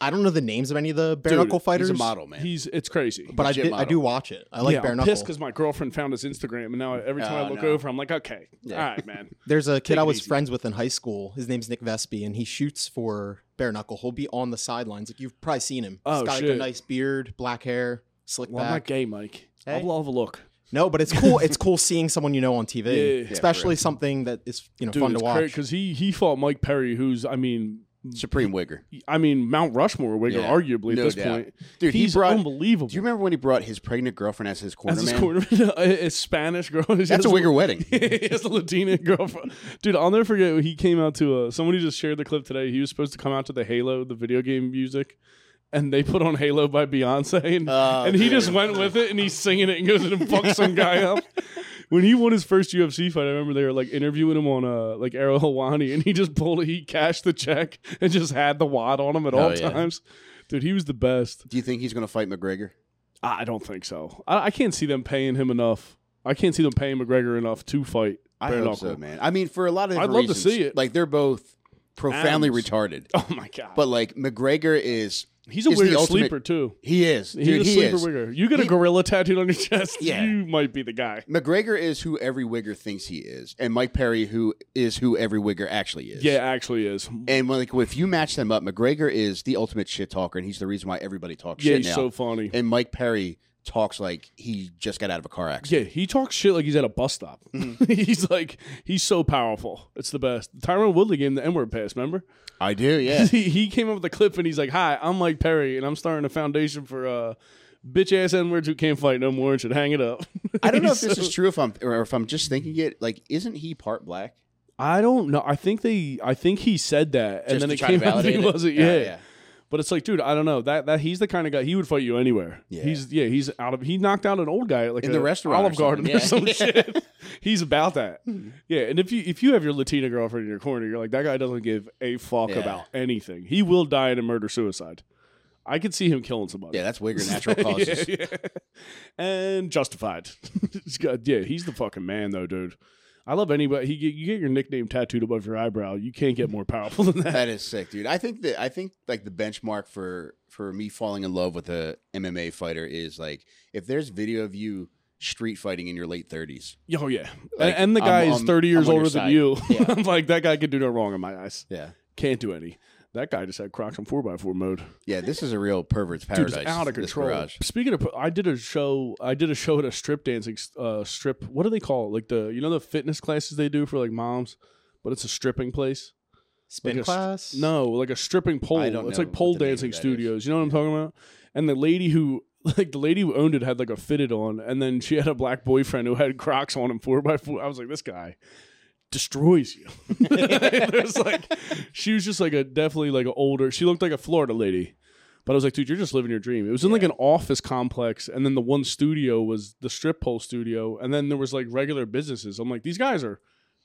I don't know the names of any of the bare Dude, knuckle fighters, He's a model, man. He's it's crazy. but I, Legit did, I model. do watch it. I like yeah, bare I'm knuckle. pissed because my girlfriend found his Instagram, and now every time I Oh, look no. over, I'm like, okay, Yeah. all right, man. (laughs) There's a kid Take I it was easy. friends with in high school. His name's Nick Vespi, and he shoots for bare knuckle. He'll be on the sidelines. Like you've probably seen him. Oh, He's got like shit. a nice beard, black hair, slick Well, I'm not back. gay, Mike. Hey. I'll love a look. No, but it's cool. it's (laughs) cool seeing someone you know on TV, Yeah, yeah, yeah. especially something that is you know Dude, fun it's to watch. because he he fought Mike Perry, who's I mean, Supreme Wigger. I mean Mount Rushmore wigger, Yeah, arguably no at this doubt. point. Dude, he he's brought- unbelievable. Do you remember when he brought his pregnant girlfriend as his corner As his (laughs) a, a Spanish girl. (laughs) That's a Wigger wedding. he has a Latina girlfriend. Dude, I'll never forget he came out to uh, somebody just shared the clip today. He was supposed to come out to the Halo, the video game music, and they put on Halo by Beyonce, and, Oh, and he just went with it, and he's singing it and goes and fucks some guy up. (laughs) When he won his first UFC fight, I remember they were like interviewing him on uh like Ariel Helwani, and he just pulled he cashed the check and just had the wad on him at Oh, all yeah. times. Dude, he was the best. Do you think he's going to fight McGregor? I I don't think so. I, I can't see them paying him enough. I can't see them paying McGregor enough to fight. I hope so, man. I mean, for a lot of I'd different love to see it. Like they're both profoundly Adams. retarded, (laughs) Oh my god! but like McGregor is he's a weird sleeper too. he is He's a he sleeper is. wigger. You get a He- gorilla tattooed on your (laughs) chest, Yeah. you might be the guy. McGregor is who every Wigger thinks he is, and Mike Perry who is who every Wigger actually is. Yeah, actually is. And when, like if you match them up, McGregor is the ultimate shit talker, and he's the reason why everybody talks Yeah, shit he's now. so funny. and Mike Perry talks like he just got out of a car accident. Yeah, he talks shit like he's at a bus stop. Mm-hmm. (laughs) he's like he's so powerful. It's the best. Tyron Woodley gave him the N word pass. Remember? I do. (laughs) Yeah. he, he came up with a clip and he's like, "Hi, I'm Mike Perry, and I'm starting a foundation for uh, bitch ass N words who can't fight no more and should hang it up." I don't know if (laughs) this so- is true if I'm or if I'm just thinking it. Like, isn't he part black? I don't know. I think they. I think he said that, and Just then to it try came to out that he it? wasn't. Yeah, Yeah, yeah. But it's like, dude, I don't know. That that he's the kind of guy he would fight you anywhere. Yeah. He's yeah. He's out of. He knocked out an old guy at like In the restaurant Olive or Garden something. or some (laughs) Yeah. shit. (laughs) he's about that. Hmm. Yeah. And if you if you have your Latina girlfriend in your corner, you're like that guy doesn't give a fuck Yeah. about anything. He will die in a murder suicide. I could see him killing somebody. Yeah, that's Wigger (laughs) natural Yeah, causes. yeah. And justified. Yeah, he's the fucking man though, dude. I love anybody. He you get your nickname tattooed above your eyebrow. You can't get more powerful than that. That is sick, dude. I think that I think like the benchmark for for me falling in love with a MMA fighter is like if there's video of you street fighting in your late thirties. Oh yeah, Like, and, the I'm- guy is thirty years I'm older than you. Yeah. (laughs) I'm like that guy could do no wrong in my eyes. Yeah. Can't do any. That guy just had Crocs on four x four mode. Yeah, this is a real pervert's Dude, paradise. it's out of control. Speaking of, I did a show. I did a show at a strip dancing uh, strip. What do they call it? Like the you know the fitness classes they do for like moms, but it's a stripping place. Spin Like a- class? No, like a stripping pole. It's like pole what the name of dancing that is. studios. You know what I'm talking about? And the lady who (laughs) like the lady who owned it had like a fitted on, and then she had a black boyfriend who had Crocs on him four by four. I was like, this guy destroys you. (laughs) it was like she was just like a definitely like an older. She looked like a Florida lady. But I was like, dude, you're just living your dream. It was in like an office complex, and then the one studio was the strip pole studio, and then there was like regular businesses. I'm like, these guys are.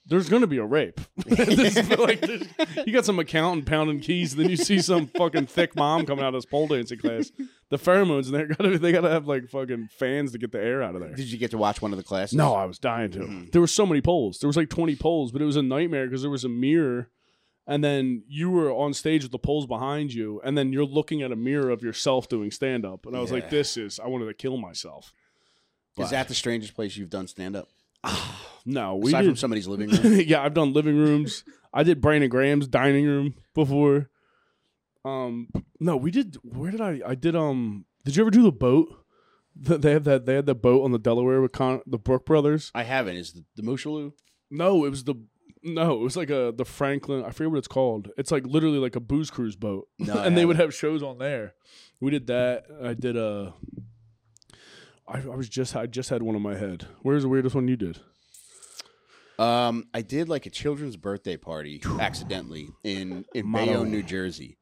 There's gonna be a rape. (laughs) This like, this- you got some accountant pounding keys, and then you see some fucking thick mom coming out of this pole dancing class. The pheromones, and they gotta they gotta have like fucking fans to get the air out of there. Did you get to watch one of the classes? No, I was dying to. Mhm. There were so many poles. There was like 20 poles, but it was a nightmare because there was a mirror, and then you were on stage with the poles behind you, and then you're looking at a mirror of yourself doing stand up, and I was like, "This is." I wanted to kill myself. Is that the strangest place you've done stand up? (sighs) No, we Aside from somebody's living (laughs) room. yeah, I've done living rooms. I did Brandon Graham's dining room before. Um, no, we did. Where did I? I did. Um, did you ever do the boat? Th- They had that. They had the boat on the Delaware with Con- the Brook brothers. I haven't. Is the, the Moshulu? No, it was the no, it was like a the Franklin. I forget what it's called. It's like literally like a booze cruise boat, No, (laughs) I and they would haven't. have shows on there. We did that. I did a. I, I was just I just had one in my head. Where's the weirdest one you did? Um, I did like a children's birthday party (sighs) accidentally in in. Bayonne, New Jersey,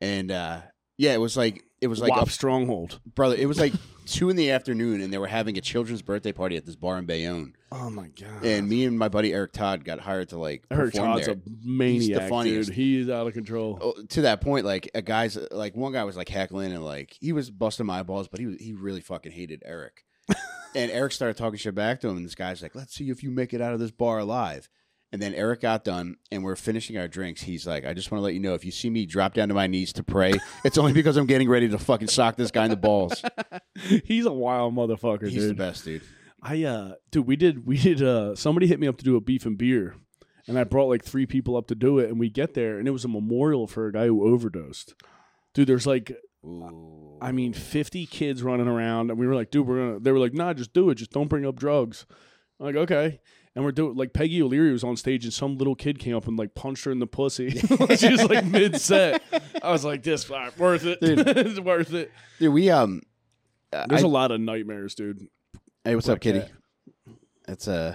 and uh, yeah, it was like it was like WAP a, Stronghold. brother. It was like (laughs) two in the afternoon, and they were having a children's birthday party at this bar in Bayonne. Oh my god! And me and my buddy Eric Todd got hired to like Eric perform Todd's there. a maniac, funniest. dude. He is out of control. Oh, to that point, like a guy's like one guy was like heckling and like he was busting my balls, but he was he really fucking hated Eric. (laughs) and Eric started talking shit back to him, and this guy's like, "Let's see if you make it out of this bar alive." And then Eric got done, and we're finishing our drinks. He's like, "I just want to let you know, if you see me drop down to my knees to pray, it's only because I'm getting ready to fucking sock this guy in the balls." (laughs) He's a wild motherfucker, dude. He's the best, dude. I uh, dude, we did we did uh, somebody hit me up to do a beef and beer, and I brought like three people up to do it, and we get there, and it was a memorial for a guy who overdosed. Dude, there's like Ooh. I mean, 50 kids running around, and we were like, dude, we're gonna. They were like, nah, just do it. Just don't bring up drugs. I'm like, okay. And we're doing like Peggy O'Leary was on stage, and some little kid came up and like punched her in the pussy. (laughs) she was like mid set. I was like, this all right, worth it. Dude. (laughs) it's worth it. dude, we um, uh, There's I- a lot of nightmares, dude. hey, what's up, Kitty? cat. That's uh.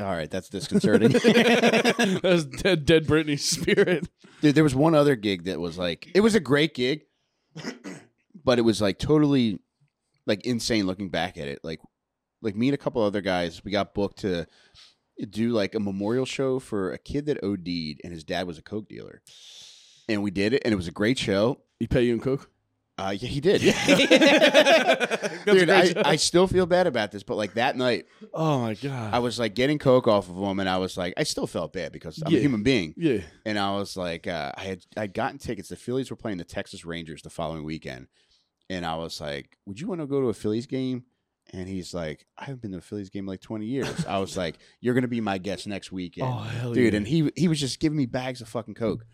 All right, that's disconcerting. (laughs) That's dead, dead Britney spirit. Dude, there was one other gig that was like it was a great gig, but it was like totally like insane looking back at it. Like like me and a couple other guys, we got booked to do like a memorial show for a kid that OD'd and his dad was a coke dealer. And we did it and it was a great show. He pay you in coke? Uh yeah, he did. (laughs) Dude, I. I still feel bad about this, but like that night oh my god. I was like getting coke off of him and I was like I still felt bad because I'm Yeah. a human being. yeah. and I was like, uh, I had I'd gotten tickets. The Phillies were playing the Texas Rangers the following weekend, and I was like, "Would you want to go to a Phillies game?" And he's like, "I haven't been to a Phillies game in like 20 years." I was like, (laughs) "You're gonna be my guest next weekend, Oh hell dude." yeah. And he he was just giving me bags of fucking coke.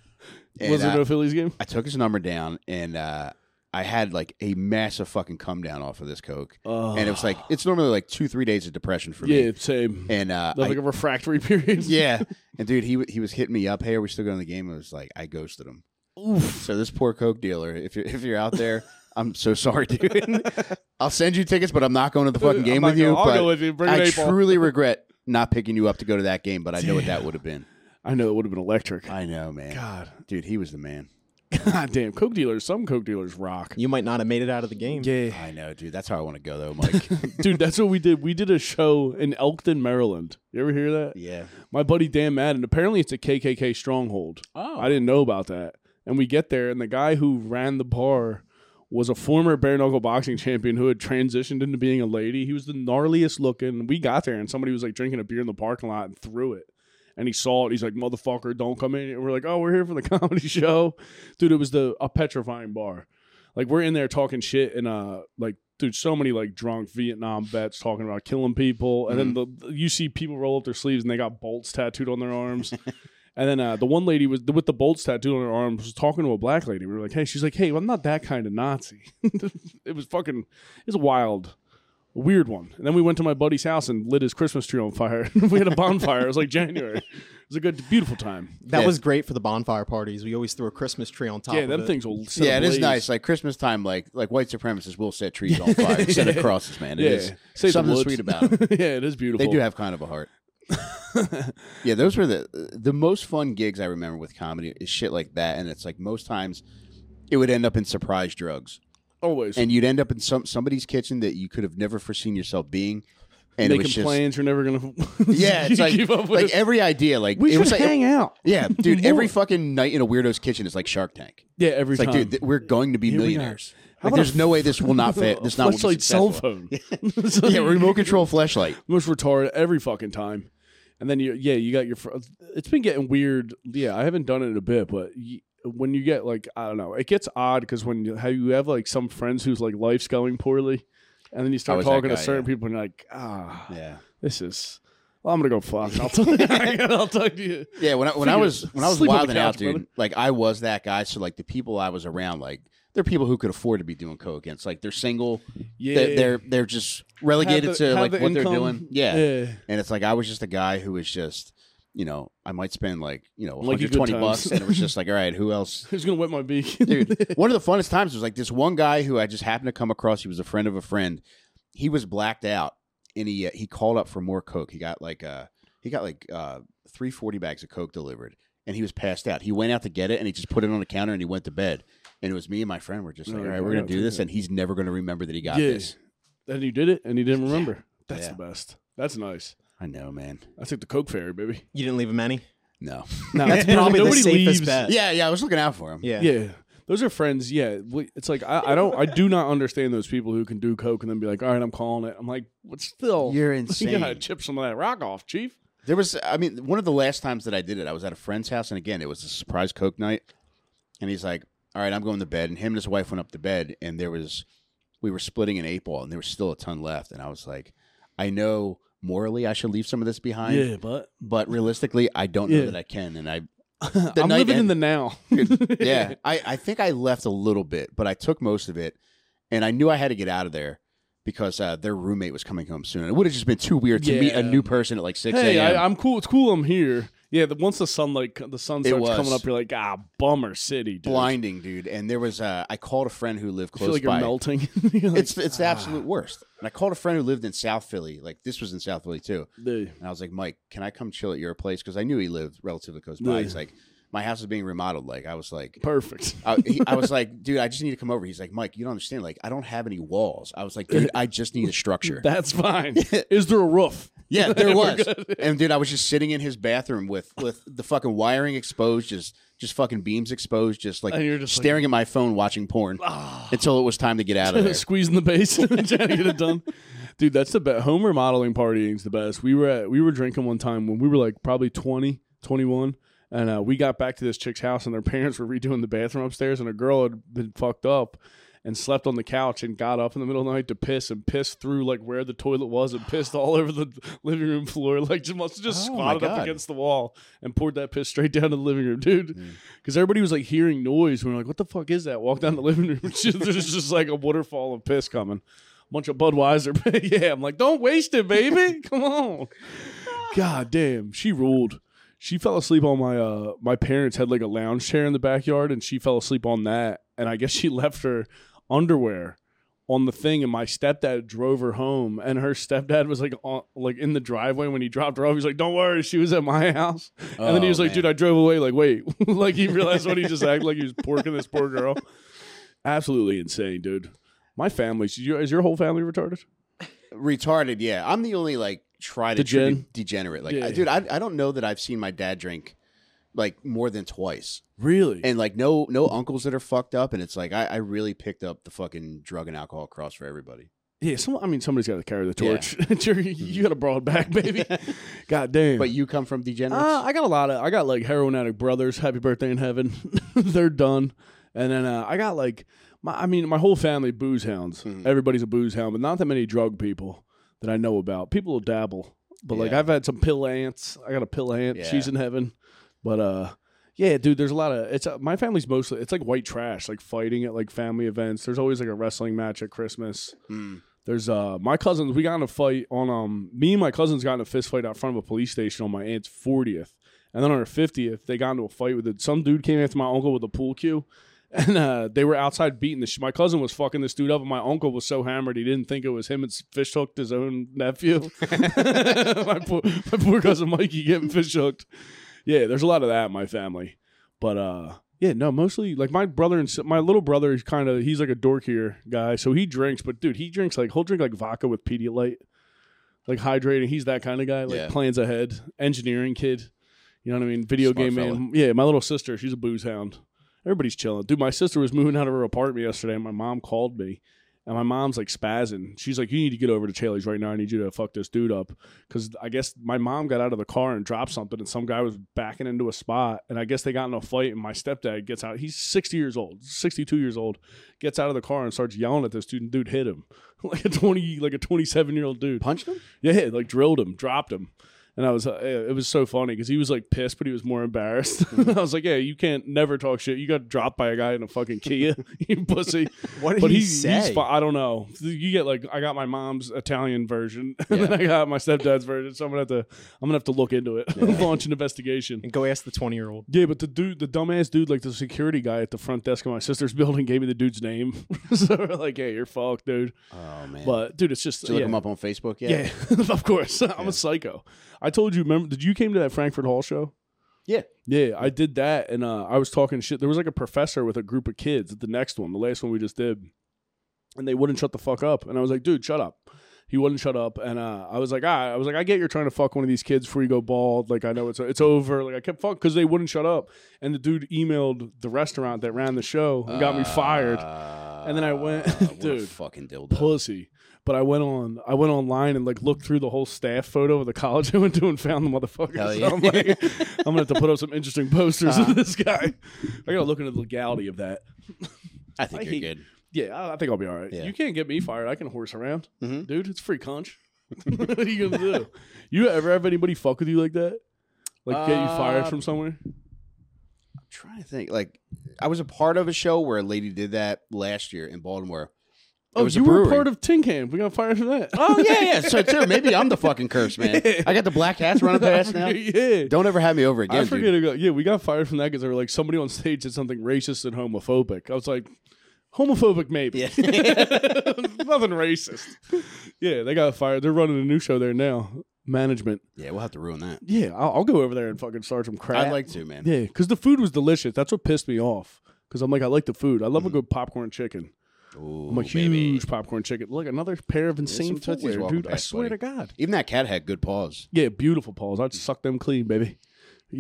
And, was it uh, a Phillies game? I took his number down, and uh, I had like a massive fucking come down off of this coke, Oh. and it was like it's normally like two three days of depression for me. yeah, same. And uh, That's I- like a refractory period. yeah, (laughs) and dude, he he was hitting me up. Hey, are we still going to the game? I was like, I ghosted him. Oof. So this poor coke dealer, if you're if you're out there, I'm so sorry, dude. (laughs) I'll send you tickets, but I'm not going to the fucking game with you. I'll but go with you. Bring an I eight ball. truly regret not picking you up to go to that game. But I know what that would have been. I know it would have been electric. I know, man. God, Dude, he was the man. God damn, coke dealers. Some coke dealers rock. You might not have made it out of the game. Yeah, I know, dude. That's how I want to go, though, Mike. (laughs) dude, that's what we did. We did a show in Elkton, Maryland. You ever hear that? yeah. My buddy Dan Madden. Apparently, it's a KKK stronghold. Oh, I didn't know about that. And we get there, and the guy who ran the bar was a former bare knuckle boxing champion who had transitioned into being a lady. He was the gnarliest looking. We got there, and somebody was like drinking a beer in the parking lot and threw it. And he saw it. He's like, "Motherfucker, don't come in." And we're like, "Oh, we're here for the (laughs) comedy show, dude." It was the a petrifying bar. Like we're in there talking shit, and uh, like, dude, so many like drunk Vietnam vets talking about killing people, and then the, you see people roll up their sleeves and they got bolts tattooed on their arms. (laughs) And then uh, the one lady was with the bolts tattooed on her arm was talking to a black lady. We were like, "Hey," she's like, "Hey, I'm not that kind of Nazi." (laughs) it was fucking, it was wild, weird one. And then we went to my buddy's house and lit his Christmas tree on fire. (laughs) we had a bonfire. It was like January. It was a good, beautiful time. That Yeah. was great for the bonfire parties. We always threw a Christmas tree on top. yeah, of them it. things will. Set yeah, it is ablaze. nice. Like Christmas time, like like white supremacists will set trees on fire, set (laughs) of crosses, man. It Yeah, is Save the something woods. sweet about them. yeah, it is beautiful. They do have kind of a heart. (laughs) yeah, those were the the most fun gigs I remember with comedy is shit like that, and it's like most times it would end up in surprise drugs, always and you'd end up in some somebody's kitchen that you could have never foreseen yourself being, and it making was just plans. You're never gonna. (laughs) yeah, it's like keep up with. like every idea, like we it should was like hang out. yeah, (laughs) dude. Every fucking night in a weirdo's kitchen is like Shark Tank. Yeah, every It's like, dude, th- we're going to be Here millionaires. Like, about a there's no way this will not fit. This not will be flashlight cell phone. Yeah, remote control flashlight. most retarded every fucking time. And then you, yeah, you got your. fr- It's been getting weird. Yeah, I haven't done it in a bit, but y when you get like, I don't know, it gets odd because when you, how you have like some friends whose like life's going poorly, and then you I start was that talking to guy, certain yeah. people, and you're like, ah, Yeah. this is. Well, I'm gonna go fuck. I'll (laughs) talk. (laughs) I'll talk to you. Yeah, when I, when I Figure- was when I was sleep on the wilding out, couch, dude, brother. like I was that guy. So like the people I was around, like they're people who could afford to be doing coke. And it's like they're single. Yeah, They're, they're they're just relegated the- to like the what they're doing. Yeah. yeah. and it's like I was just a guy who was just, you know, I might spend like you know Like your good 120 times. bucks, and it was just like, all right, who (laughs) else? Who's gonna wet my beak, (laughs) Dude, one of the funnest times was like this one guy who I just happened to come across. He was a friend of a friend. He was blacked out, and he uh, he called up for more coke. He got like uh he got like uh three forty bags of coke delivered, and he was passed out. He went out to get it, and he just put it on the counter, and he went to bed. And it was me and my friend were just like, Oh, all right, we're gonna do this, it. and he's never gonna remember that he got Yeah. this. and he did it, and he didn't remember. That's Yeah. the best. That's nice. I know, man. I took the coke fairy, baby. You didn't leave him any. No. (laughs) No, That's probably the safest leaves. bet. yeah, yeah. I was looking out for him. Yeah. Yeah. Those are friends. Yeah. We- It's like, I, I don't, I do not understand those people who can do Coke and then be like, all right, I'm calling it. I'm like, but still, You're insane? (laughs) you gotta insane. chip some of that rock off, Chief. There was, I mean, one of the last times that I did it, I was at a friend's house, and again, it was a surprise Coke night. And he's like, "All right, I'm going to bed." And him and his wife went up to bed, and there was, we were splitting an eight ball, and there was still a ton left. And I was like, "I know morally I should leave some of this behind, Yeah, but but realistically, I don't know Yeah. that I can." And I, (laughs) I'm night living in the now. (laughs) (laughs) yeah, I, I think I left a little bit, but I took most of it, and I knew I had to get out of there because uh, their roommate was coming home soon. It would have just been too weird to meet Yeah. a new person at like six hey, a.m. I, I'm cool. It's cool. I'm here. Yeah. The, once the sun, like, the sun starts was. coming up, you're like, ah, bummer city, dude. blinding, dude. And there was, uh, I called a friend who lived I close feel like you're by. melting. (laughs) You're like, It's it's the absolute worst. And I called a friend who lived in South Philly. Like this was in South Philly too. dude. And I was like, Mike, can I come chill at your place? Because I knew he lived relatively close by. Yeah. He's like, my house is being remodeled. Like I was like, Perfect. (laughs) I, he, I was like, dude, I just need to come over. He's like, Mike, you don't understand. Like I don't have any walls. I was like, dude, I just need a (laughs) structure. That's fine. Is there a roof? Yeah, (laughs) there was. And dude, I was just sitting in his bathroom with with the fucking wiring exposed, just just fucking beams exposed, just like And you're just like- staring at my phone watching porn Ah. until it was time to get out of (laughs) there. squeezing the base (laughs) trying to get it done. Dude, that's the best. Home remodeling partying's the best. We were at we were drinking one time when we were like probably 20, 21, and uh, we got back to this chick's house and their parents were redoing the bathroom upstairs and a girl had been fucked up and slept on the couch and got up in the middle of the night to piss and pissed through like where the toilet was and pissed all (laughs) over the living room floor. Like just must have just Oh, squatted up against the wall and poured that piss straight down to the living room, dude. Mm. Because everybody was like hearing noise. We were like, "What the fuck is that?" Walk down the living room. (laughs) There's just like a waterfall of piss coming. A bunch of Budweiser. (laughs) yeah, I'm like, don't waste it, baby. Come on. God damn, she ruled. She fell asleep on my uh my parents had like a lounge chair in the backyard and she fell asleep on that and I guess she left her underwear on the thing and my stepdad drove her home and her stepdad was like on, like in the driveway when he dropped her off he's like don't worry she was at my house and then he Oh, was like man. dude I drove away like wait (laughs) like he realized what he just acted like he was porking this poor girl absolutely insane dude my family is your, is your whole family retarded retarded. Yeah, I'm the only like try to Degen? degenerate. Like, Yeah. I, dude, I, I don't know that I've seen my dad drink like more than twice, really and like no no uncles that are fucked up. And it's like I, I really picked up the fucking drug and alcohol cross for everybody. Yeah, some, I mean, somebody's got to carry the torch. (laughs) You're- you got a broad back, baby. (laughs) God damn. But you come from degenerates. uh, I got a lot of. I got like heroin addict brothers. Happy birthday in heaven. (laughs) They're done. And then uh, I got like my. I mean, my whole family booze hounds. Mhm. Everybody's a booze hound, but not that many drug people that I know about. People will dabble, but like I've had some pill ants. I got a pill ant. Yeah. She's in heaven. But uh, yeah, dude, there's a lot of it's uh, my family's mostly it's like white trash, like fighting at like family events. There's always like a wrestling match at Christmas. Mm. There's uh my cousins. We got in a fight on um me and my cousins got in a fist fight out front of a police station on my aunt's fortieth, and then on her fiftieth they got into a fight with it. Some dude came after my uncle with a pool cue, (laughs) and uh, they were outside beating the. Sh- my cousin was fucking this dude up, and my uncle was so hammered he didn't think it was him. and fish hooked his own nephew. (laughs) (laughs) my poor my poor cousin Mikey getting fish hooked. Yeah, there's a lot of that in my family, but uh. Yeah, no, mostly like my brother and my little brother is kind of he's like a dorkier guy, so he drinks, but dude, he drinks like he'll drink like vodka with Pedialyte, like hydrating. He's that kind of guy, like Yeah. plans ahead, engineering kid. You know what I mean? Video Smart game man. Yeah, my little sister, she's a booze hound. Everybody's chilling. Dude, my sister was moving out of her apartment yesterday, and my mom called me, and my mom's like spazzing. She's like, "You need to get over to Chaley's right now. I need you to fuck this dude up." Because I guess my mom got out of the car and dropped something, and some guy was backing into a spot, and I guess they got in a fight. And my stepdad gets out. He's sixty years old, sixty-two years old, gets out of the car and starts yelling at this dude. And dude hit him (laughs) like a twenty, like a twenty-seven year old dude. Punched him? Yeah, like drilled him, dropped him. And I was, uh, it was so funny because he was like pissed, but he was more embarrassed. (laughs) I was like, "Yeah, you can't never talk shit. You got dropped by a guy in a fucking Kia, (laughs) (laughs) you pussy." What did But he, he, say? he's fi- I don't know. You get like, I got my mom's Italian version, and then I got my stepdad's version. So I'm gonna have to, I'm gonna have to look into it, launch an investigation. and go ask the twenty year old. Yeah, but the dude, the dumbass dude, like the security guy at the front desk of my sister's building, gave me the dude's name. so we're like, "Hey, you're fucked, dude." Oh man. But dude, it's just Did you look him up on Facebook yet? Yeah, of course. I'm a psycho. I told you. Remember? Did you came to that Frankford Hall show? Yeah. Yeah, I did that, and uh, I was talking shit. There was like a professor with a group of kids at the next one, the last one we just did, and they wouldn't shut the fuck up. And I was like, dude, shut up. He wouldn't shut up, and uh, I was like, ah, I was like, I get you're trying to fuck one of these kids before you go bald. Like, I know it's it's over. Like, I kept fuck because they wouldn't shut up, and the dude emailed the restaurant that ran the show and got me fired. And then I went- (laughs) what dude, fucking dildo. pussy. But I went on, I went online and like looked through the whole staff photo of the college (laughs) I went to and found the motherfucker. Hell So. (laughs) I'm like, I'm gonna have to put up some interesting posters Uh-huh. of this guy. I gotta look into the legality of that. I think I you're hate- good. Yeah, I, I think I'll be all right. Yeah. You can't get me fired. I can horse around, Mhm. dude. It's free conch. (laughs) what are you gonna do? You ever have anybody fuck with you like that? Like get you fired Uh, from somewhere? I'm trying to think. Like, I was a part of a show where a lady did that last year in Baltimore. Oh, you were part of Tin Can. We got fired for that. Oh yeah, yeah. So too, maybe I'm the fucking curse man. (laughs) I got the black hats running past (laughs) now. yeah. Don't ever have me over again, I forget dude. go. Yeah, we got fired from that because they were like somebody on stage said something racist and homophobic. I was like, homophobic maybe, Yeah. (laughs) nothing racist. Yeah, they got fired. They're running a new show there now. Management. Yeah, we'll have to ruin that. Yeah, I'll, I'll go over there and fucking start some crap. I'd like to, man. Yeah, because the food was delicious. That's what pissed me off. Because I'm like, I like the food. I love a mm-hmm. good popcorn chicken. Ooh, I'm a Mm-hmm. baby. huge popcorn chicken. Look, another pair of insane footwear, dude. I swear buddy. to God. Even that cat had good paws. Yeah, beautiful paws. I'd suck them clean, baby.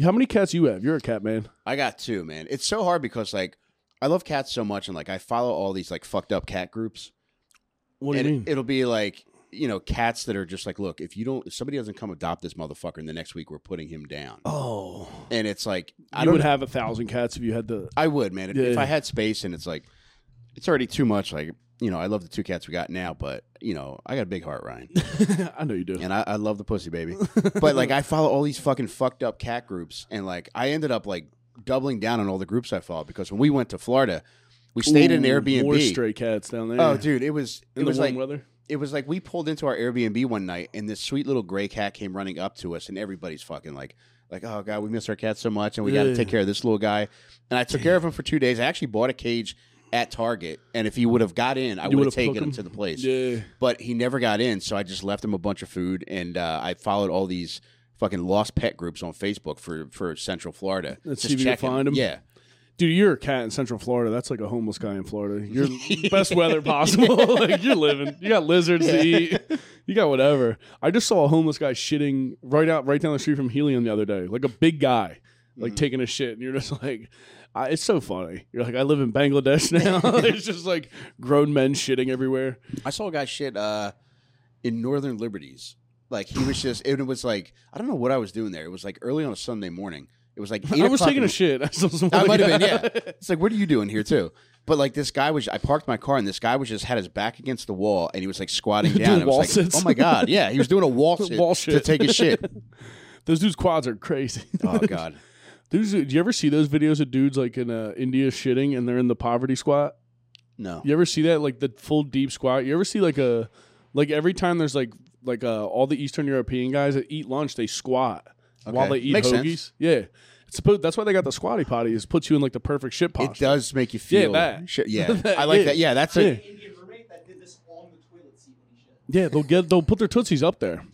How many cats you have? You're a cat man. I got two, man. It's so hard because like I love cats so much, and like I follow all these like fucked up cat groups. What do you mean? It, will be like you know cats that are just like, look, if you don't, if somebody doesn't come adopt this motherfucker, in the next week we're putting him down, oh, and it's like I don't would have a thousand cats if you had the. I would, man. If- If I had space and it's like, it's already too much. Like, you know, I love the two cats we got now, but you know, I got a big heart, Ryan, (laughs) I know you do. and I, I love the pussy baby. (laughs) but like, I follow all these fucking fucked up cat groups, and like, I ended up like doubling down on all the groups I followed because when we went to Florida, we stayed in an Ooh, More stray cats down there. Oh, dude, it was in it the was warm like weather. it was like we pulled into our Airbnb one night, and this sweet little gray cat came running up to us, and everybody's fucking like, like, oh god, we miss our cat so much, and we got to Yeah. take care of this little guy. And I took care of him for two days. I actually bought a cage at Target, and if he would have got in, I would have taken him him? to the place. Yeah. But he never got in, so I just left him a bunch of food, and uh, I followed all these fucking lost pet groups on Facebook for for Central Florida. Let's Just see if you can find 'em. Yeah, Dude, you're a cat in Central Florida. That's like a homeless guy in Florida. (laughs) You're best weather possible. (laughs) like you're living. You got lizards to eat. You got whatever. I just saw a homeless guy shitting right out, right down the street from Helium the other day. Like a big guy, like taking a shit, and you're just like, I, it's so funny. You're like, I live in Bangladesh (laughs) now. (laughs) it's just like grown men shitting everywhere. I saw a guy shit uh, in Northern Liberties. Like he was just, it was like I don't know what I was doing there. It was like early on a Sunday morning. It was like (laughs) eight I was taking a shit. I, I might have been, yeah. It's like, what are you doing here too? But like this guy was, I parked my car and this guy was just had his back against the wall and he was like squatting down. Doing It was wall like, sits. oh my god, yeah, he was doing a wall sit, Wall to shit. take a shit. Those dudes' quads are crazy. Oh god, Dudes, do you ever see those videos of dudes like in uh, India shitting and they're in the poverty squat? No. You ever see that like the full deep squat? You ever see like a like every time there's like like uh, all the Eastern European guys that eat lunch they squat while they eat Makes hoagies. sense. Yeah, supposed that's why they got the squatty potty is puts you in like the perfect shit position. It does make you Yeah, feel. that. Shit, yeah, That, (laughs) I like yeah. that. Yeah, that's Yeah. a. Indian roommate that did this on the toilet seat when he shit. Yeah, they'll get they'll put their tootsies up there.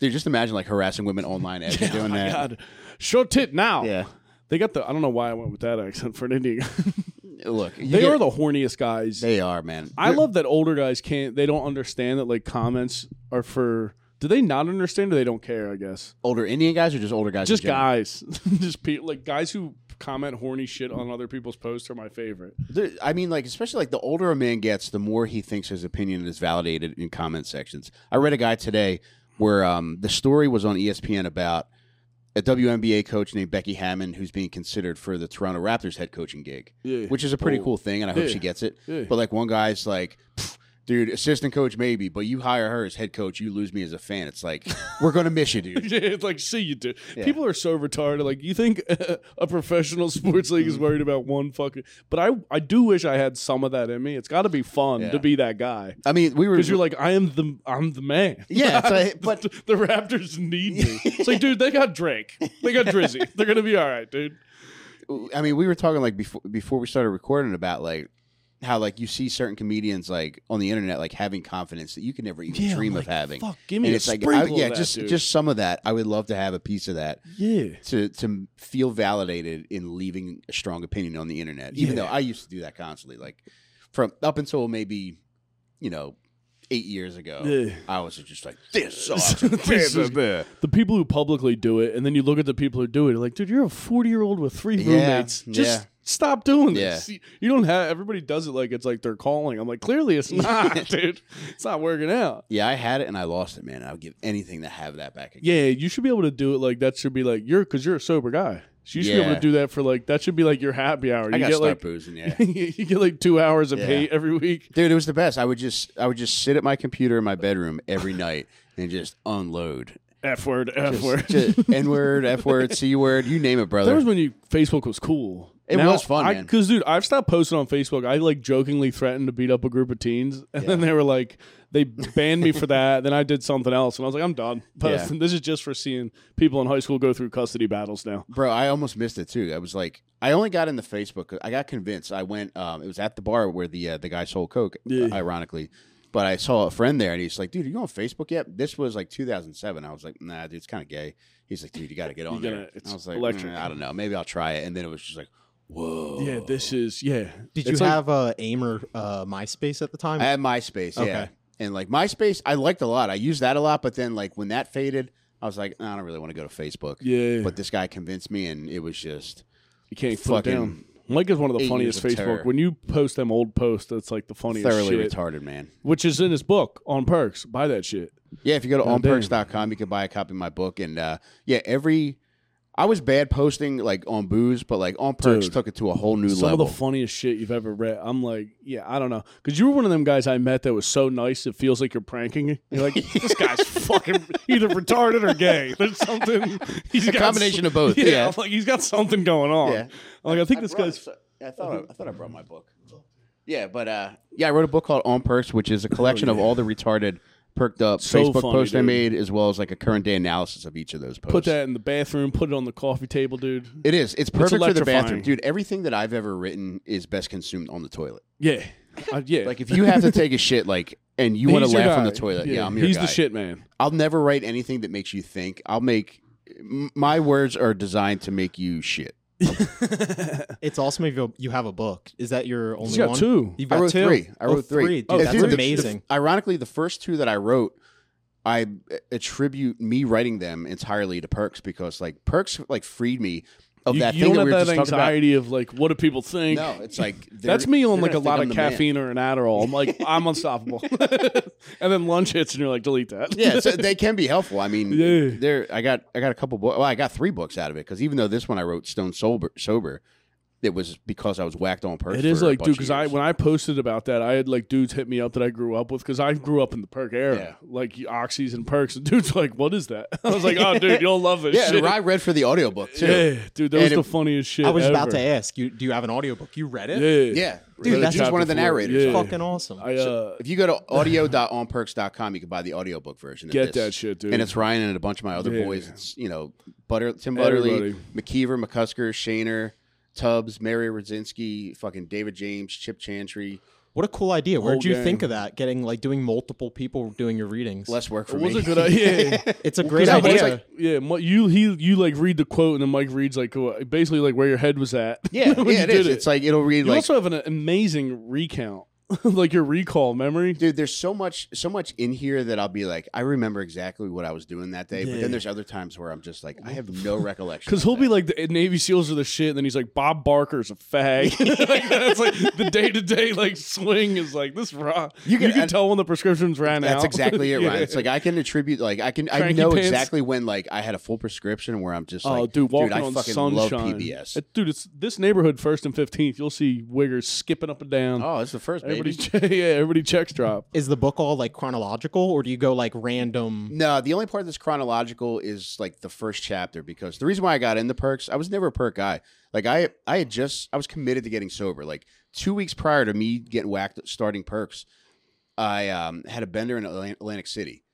Dude, just imagine like harassing women online as (laughs) you're doing oh that. God, show tit now. Yeah. they got the. I don't know why I went with that accent for an Indian. (laughs) Look, they get- are the horniest guys. They are, man. I They're- love that older guys can't. They don't understand that like comments are for. Do they not understand or they don't care? I guess older Indian guys or just older guys. just guys, (laughs) just people like guys who comment horny shit on other people's posts are my favorite. There- I mean, like especially like the older a man gets, the more he thinks his opinion is validated in comment sections. I read a guy today where um, the story was on ESPN about a WNBA coach named Becky Hammon who's being considered for the Toronto Raptors head coaching gig, Yeah, which is a pretty Oh. cool thing, and I hope Yeah. she gets it. Yeah. But like one guy's like. "Pfft, Dude, assistant coach maybe, but you hire her as head coach, you lose me as a fan. It's like we're gonna miss you, dude. (laughs) Yeah, it's like see you dude. Yeah. People are so retarded. Like you think (laughs) a professional sports league is mm-hmm. worried about one fucking. But I I do wish I had some of that in me. It's got to be fun Yeah. to be that guy I mean, we were because you're like I am the I'm the man. Yeah, like- (laughs) but- the, the Raptors need me. It's like dude, they got Drake, they got Drizzy. They're gonna be all right, dude. I mean, we were talking like before before we started recording about like how like you see certain comedians like on the internet like having confidence that you could never even dream I'm of like, having. Fuck, give me and a it's like, I, sprinkle yeah, of that, just dude. just some of that. I would love to have a piece of that yeah. to to feel validated in leaving a strong opinion on the internet. Even Yeah. though I used to do that constantly, like from up until maybe you know eight years ago, Yeah. I was just like this sucks. (laughs) This is- the people who publicly do it, and then you look at the people who do it, you're like, dude, you're a 40 year old with three Yeah, roommates. Just yeah. stop doing this. Yeah. You don't have, everybody does it like it's like they're calling. I'm like, clearly it's (laughs) not, dude. It's not working out. yeah, I had it and I lost it, man. I would give anything to have that back again. Yeah, you should be able to do it like that should be like, you're, because you're a sober guy. So you should be able Yeah. to do that for like, that should be like your happy hour. You I got get start like, boozing, (laughs) yeah. you get like two hours of Yeah. hate every week. Dude, it was the best. I would just I would just sit at my computer in my bedroom every night and just unload. F word, F word. (laughs) N word, F word, C word, you name it, brother. That was when you Facebook was cool. It was fun, man. Because dude, I've stopped posting on Facebook. I like jokingly threatened to beat up a group of teens, and then they were like, they (laughs) banned me for that. Then I did something else, and I was like, I'm done. (laughs) But Yeah. this is just for seeing people in high school go through custody battles now. Bro, I almost missed it too. I was like, I only got in the Facebook. I got convinced. I went. Um, it was at the bar where the uh, the guy sold coke. Yeah. Ironically, but I saw a friend there, and he's like, "Dude, are you on Facebook yet?" This was like 2007. I was like, "Nah, dude, it's kind of gay." He's like, "Dude, you got to get on gotta- there." it's I was like, electric. "Mm, "I don't know. Maybe I'll try it." And then it was just like, "Whoa." Yeah, this is yeah. Did It's you like- have uh, AIM or uh, MySpace at the time? I had MySpace, yeah. Okay. And like MySpace, I liked a lot. I used that a lot, but then like when that faded, I was like, "Nah, I don't really want to go to Facebook. Yeah, But this guy convinced me, and it was just you can't put it fucking down. Mike is one of the funniest of Facebook. terror. When you post them old posts, that's like the funniest thoroughly shit. retarded, man. Which is in his book on Percs. Buy that shit. Yeah, if you go to God damn. onpercs.com, you can buy a copy of my book. And uh, yeah, every I was bad posting like on booze, but like on Percs Dude. took it to a whole new level. Some level. of the funniest shit you've ever read. I'm like, yeah, I don't know, because you were one of them guys I met that was so nice it feels like you're pranking. me. You're like, (laughs) this guy's fucking either retarded or gay. (laughs) There's something. He's A got combination of both, Yeah, yeah. I'm like he's got something going on. Yeah. I'm like I think I this brought- guy's. I thought I, I thought I brought my book. Yeah, but uh, yeah, I wrote a book called On Percs, which is a collection of yeah. all the retarded, perked up So Facebook funny, posts I made, as well as like a current day analysis of each of those posts. Put that in the bathroom. Put it on the coffee table, dude. It is. It's perfect for the bathroom, dude. Everything that I've ever written is best consumed on the toilet. Yeah, Uh, yeah. Like if you have to take a shit, like, and you want to laugh on the toilet, yeah, I'm your He's guy. the shit man. I'll never write anything that makes you think. I'll make m- my words are designed to make you shit. (laughs) It's awesome if you- you have a book. Is that your only He's got one? two. You've I got wrote two? three. I Oh, wrote three. Dude, Oh, that's dude, the- the- amazing. Ironically, the first two that I wrote, I attribute me writing them entirely to Percs because like Percs like freed me of You, that you thing don't that we have were that just anxiety of like, what do people think? No, it's like (laughs) That's me on like a lot of the man. caffeine or an Adderall. I'm like, (laughs) I'm unstoppable. (laughs) and then lunch hits and you're like, delete that. yeah, so they can be helpful. I mean, Yeah. there. I got I got a couple books. Well, I got three books out of it because even though this one I wrote Stone Sober, sober, it was because I was whacked on percs. It is like, dude, because I when I posted about that, I had like dudes hit me up that I grew up with because I grew up in the perk era, Yeah. like oxys and percs. (laughs) And dudes like, what is that? (laughs) I was like, oh, dude, (laughs) you'll love this yeah, shit. and I read for the audiobook too. yeah, dude, that was And the funniest shit. I was about to ask you. Do you have an audiobook? You read it? Yeah, Yeah, Dude, Dude, that's he was one of the narrators. Yeah. Fucking awesome. I uh, If you go to audio.onpercs.com, you can buy the audiobook version. of get this. that shit, dude. And it's Ryan and a bunch of my other Yeah. boys. It's you know Butter, Tim Butterly, Everybody. McKeever, McCusker, Shaner, Tubbs, Mary Radzinski, fucking David James, Chip Chantry. what a cool idea. Where'd Whole you think of that? Getting like doing multiple people doing your readings. Less work for it was me. a good idea. (laughs) Yeah. It's a great Because Mike's idea. like- yeah, Mi- you he you like read the quote and then Mike reads like uh, basically like where your head was at. yeah, (laughs) when yeah, you it did. It's like it'll read you like also have an amazing recount, (laughs) like your recall memory. Dude, there's so much, so much in here that I'll be like, I remember exactly what I was doing that day. But then there's other times where I'm just like, I have no recollection. Because he'll be like, the Navy SEALs are the shit, and then he's like, Bob Barker's a fag. (laughs) like, that's like the day to day like swing is like this raw. You You can, can- tell when the prescriptions ran out. That's (laughs) exactly it, Yeah. Ryan. It's like I can attribute, like I can, I know pants. exactly when like I had a full prescription where I'm just Oh, like, dude, walking I on fucking sunshine. love PBS. Dude, it's this neighborhood first and fifteenth. You'll see wiggers skipping up and down. Oh, it's the first. Everybody, (laughs) yeah, everybody checks drop. Is the book all like chronological, or do you go like random? No, the only part that's chronological is like the first chapter because the reason why I got into percs, I was never a perk guy. Like I, I had just, I was committed to getting sober. Like two weeks prior to me getting whacked starting percs, I um, had a bender in Atlantic City,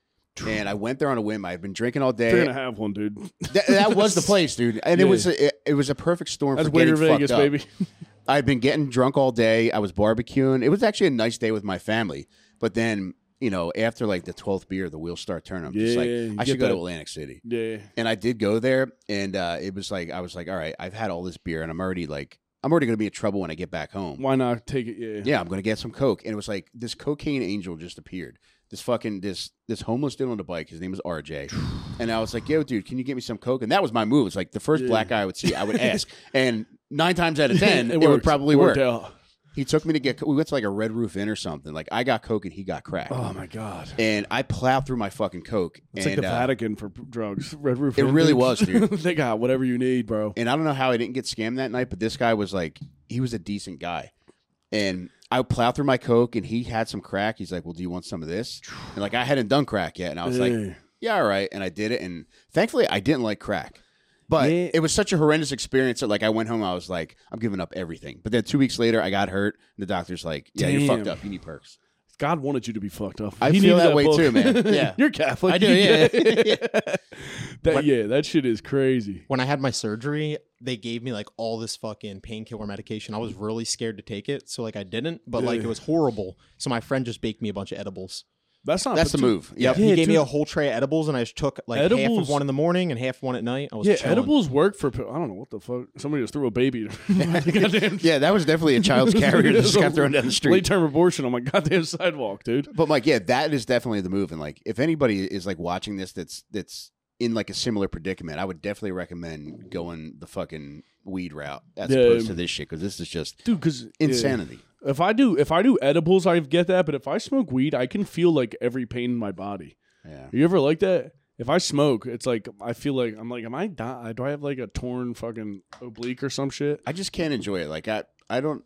and I went there on a whim. I had been drinking all They're day. gonna have one, dude. That, that was the (laughs) place, dude, and Yeah. it was a, it, it was a perfect storm That's for getting Vegas, fucked up. baby. (laughs) I'd been getting drunk all day. I was barbecuing. It was actually a nice day with my family. But then, you know, after like the twelfth beer, the wheels start turning. I'm just Yeah, like, you I should go to Atlantic City. yeah, And I did go there, and uh, it was like I was like, all right, I've had all this beer, and I'm already like, I'm already going to be in trouble when I get back home. why not take it? Yeah, Yeah, I'm going to get some coke, and it was like this cocaine angel just appeared. This fucking this this homeless dude on the bike. His name was RJ, (sighs) and I was like, "Yo, dude, can you get me some coke?" And that was my move. It's like the first Yeah. black guy I would see, I would (laughs) ask, and nine times out of (laughs) ten, it, would probably work. out. He took me to get. We went to like a Red Roof Inn or something. Like I got coke and he got crack, Oh my god. and I plowed through my fucking coke. It's and, like the uh, Vatican for drugs. (laughs) Red Roof. It Inn, really was, dude. they got whatever you need, bro. and I don't know how I didn't get scammed that night, but this guy was like, he was a decent guy, and I plow through my coke, and he had some crack. He's like, "Well, do you want some of this?" And like I hadn't done crack yet, and I was like, Yeah. "Yeah, all right," and I did it, and thankfully I didn't like crack. But Yeah. it was such a horrendous experience that like I went home, I was like, I'm giving up everything. But then two weeks later, I got hurt, and the doctor's like, Yeah, you're fucked Damn. up. You need percs. God wanted you to be fucked up. I He feel needed that way book. too, man. (laughs) Yeah. you're Catholic. I do, You yeah. get it. (laughs) (laughs) that yeah, that shit is crazy. When I had my surgery, they gave me like all this fucking painkiller medication. I was really scared to take it, so like I didn't. But like it was horrible. So my friend just baked me a bunch of edibles. That's not That's the but move. Yep. he Yeah, gave me a whole tray of edibles, and I just took like half of one in the morning and half one at night. I was Yeah, chilling. edibles work for. pe- I don't know what the fuck. Somebody just threw a baby. (laughs) (laughs) goddamn Yeah, that was definitely a child's (laughs) carrier that just got thrown down the street. Late term abortion on my goddamn sidewalk, dude. But like, yeah, that is definitely the move. And like, if anybody is like watching this, that's that's in like a similar predicament, I would definitely recommend going the fucking weed route as Yeah. opposed to this shit because this is just Dude, because insanity. If I do, if I do edibles, I get that. But if I smoke weed, I can feel like every pain in my body. Yeah. You ever like that? If I smoke, it's like I feel like I'm like, am I die? Do I have like a torn fucking oblique or some shit? I just can't enjoy it. Like I, I don't.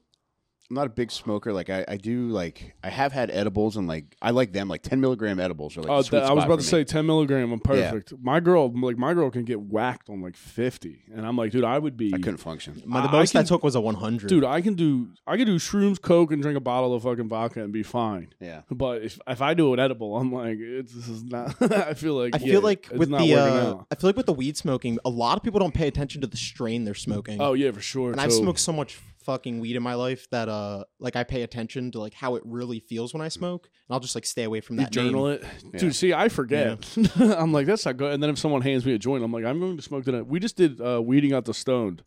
I'm not a big smoker. Like I, I do like I have had edibles and like I like them. Like 10 milligram edibles are like. Oh, the sweet I was about to for say 10 milligram. I'm perfect. My girl, like my girl, can get whacked on like 50, and I'm like, dude, I would be. I couldn't function. My, the I- I most I, took was a 100. Dude, I can do I can do shrooms, coke, and drink a bottle of fucking vodka and be fine. Yeah. But if if I do an edible, I'm like, it's this is not. (laughs) I feel like I yeah, feel like it's with not the uh. I feel like with the weed smoking, a lot of people don't pay attention to the strain they're smoking. Oh yeah, for sure. and I've smoked so much fucking weed in my life that uh like I pay attention to like how it really feels when I smoke, and I'll just like stay away from that. You that. journal name. it, Yeah. dude. See, I forget. (laughs) I'm like, that's not good. And then if someone hands me a joint, I'm like, I'm going to smoke tonight. We just did uh, weeding out the stoned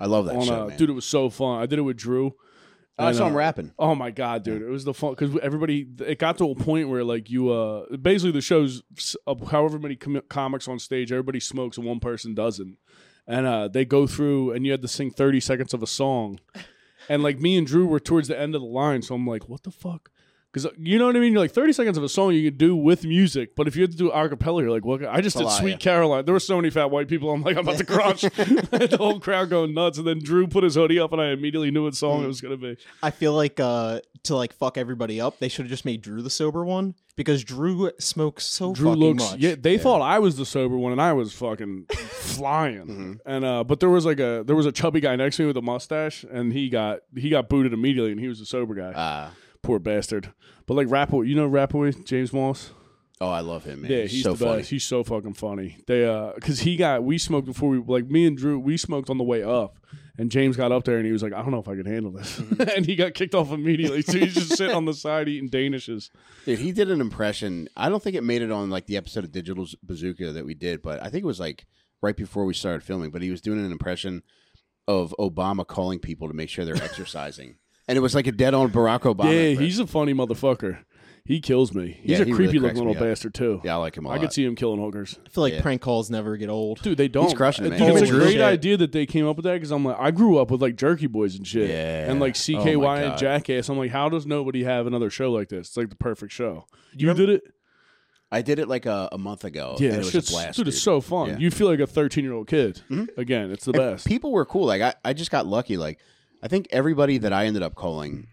I love that on, show, uh, man. dude. It was so fun. I did it with Drew. I saw him uh, rapping. Oh my god, dude! It was the fun because everybody. It got to a point where like you, uh, basically the show's s- of however many com- comics on stage, everybody smokes and one person doesn't, and uh, they go through and you had to sing thirty seconds of a song, and like me and Drew were towards the end of the line, so I'm like, what the fuck? Because you know what I mean. You're like 30 seconds of a song you could do with music, but if you had to do a cappella, you're like, "What?" I just did "Sweet yeah. Caroline." There were so many fat white people. I'm like, I'm about to crush. (laughs) (laughs) the whole crowd going nuts, and then Drew put his hoodie up, and I immediately knew what song it was gonna be. I feel like uh, to like fuck everybody up, they should have just made Drew the sober one because Drew smokes so Drew fucking looks. much. Yeah, they thought I was the sober one, and I was fucking (laughs) flying. Mm-hmm. And uh, but there was like a there was a chubby guy next to me with a mustache, and he got he got booted immediately, and he was the sober guy. Uh, Poor bastard. But like Rapoy, you know Rapoy, James Moss. oh, I love him, man. Yeah, he's so funny. He's so fucking funny. They uh, cause he got we smoked before we like me and Drew we smoked on the way up, and James got up there and he was like, I don't know if I can handle this, Mm-hmm. (laughs) and he got kicked off immediately. So he's just sitting on the side eating danishes. Dude, he did an impression. I don't think it made it on like the episode of Digital Bazooka that we did, but I think it was like right before we started filming. But he was doing an impression of Obama calling people to make sure they're (laughs) exercising, and it was like a dead on Barack Obama. yeah, impression. he's a funny motherfucker. He kills me. He's Yeah, a he creepy really cracks looking me little up. bastard too. yeah, I like him a I lot. I could see him killing hookers. I feel like Yeah. prank calls never get old. Dude, they don't. crushing it, man. Dude, it's and a Drew. great Shit. idea that they came up with that because I'm like, I grew up with like Jerky Boys and shit, Yeah. and like Oh my CKY and God. Jackass. I'm like, how does nobody have another show like this? It's like the perfect show. You, remember- did it, I did it like a, a month ago. yeah. and it that was shit's- a blast. dude, it's so fun. Yeah. You feel like a 13 year old kid. Mhm. Again, it's the And best. People were cool. Like I, I just got lucky. Like I think everybody that I ended up calling,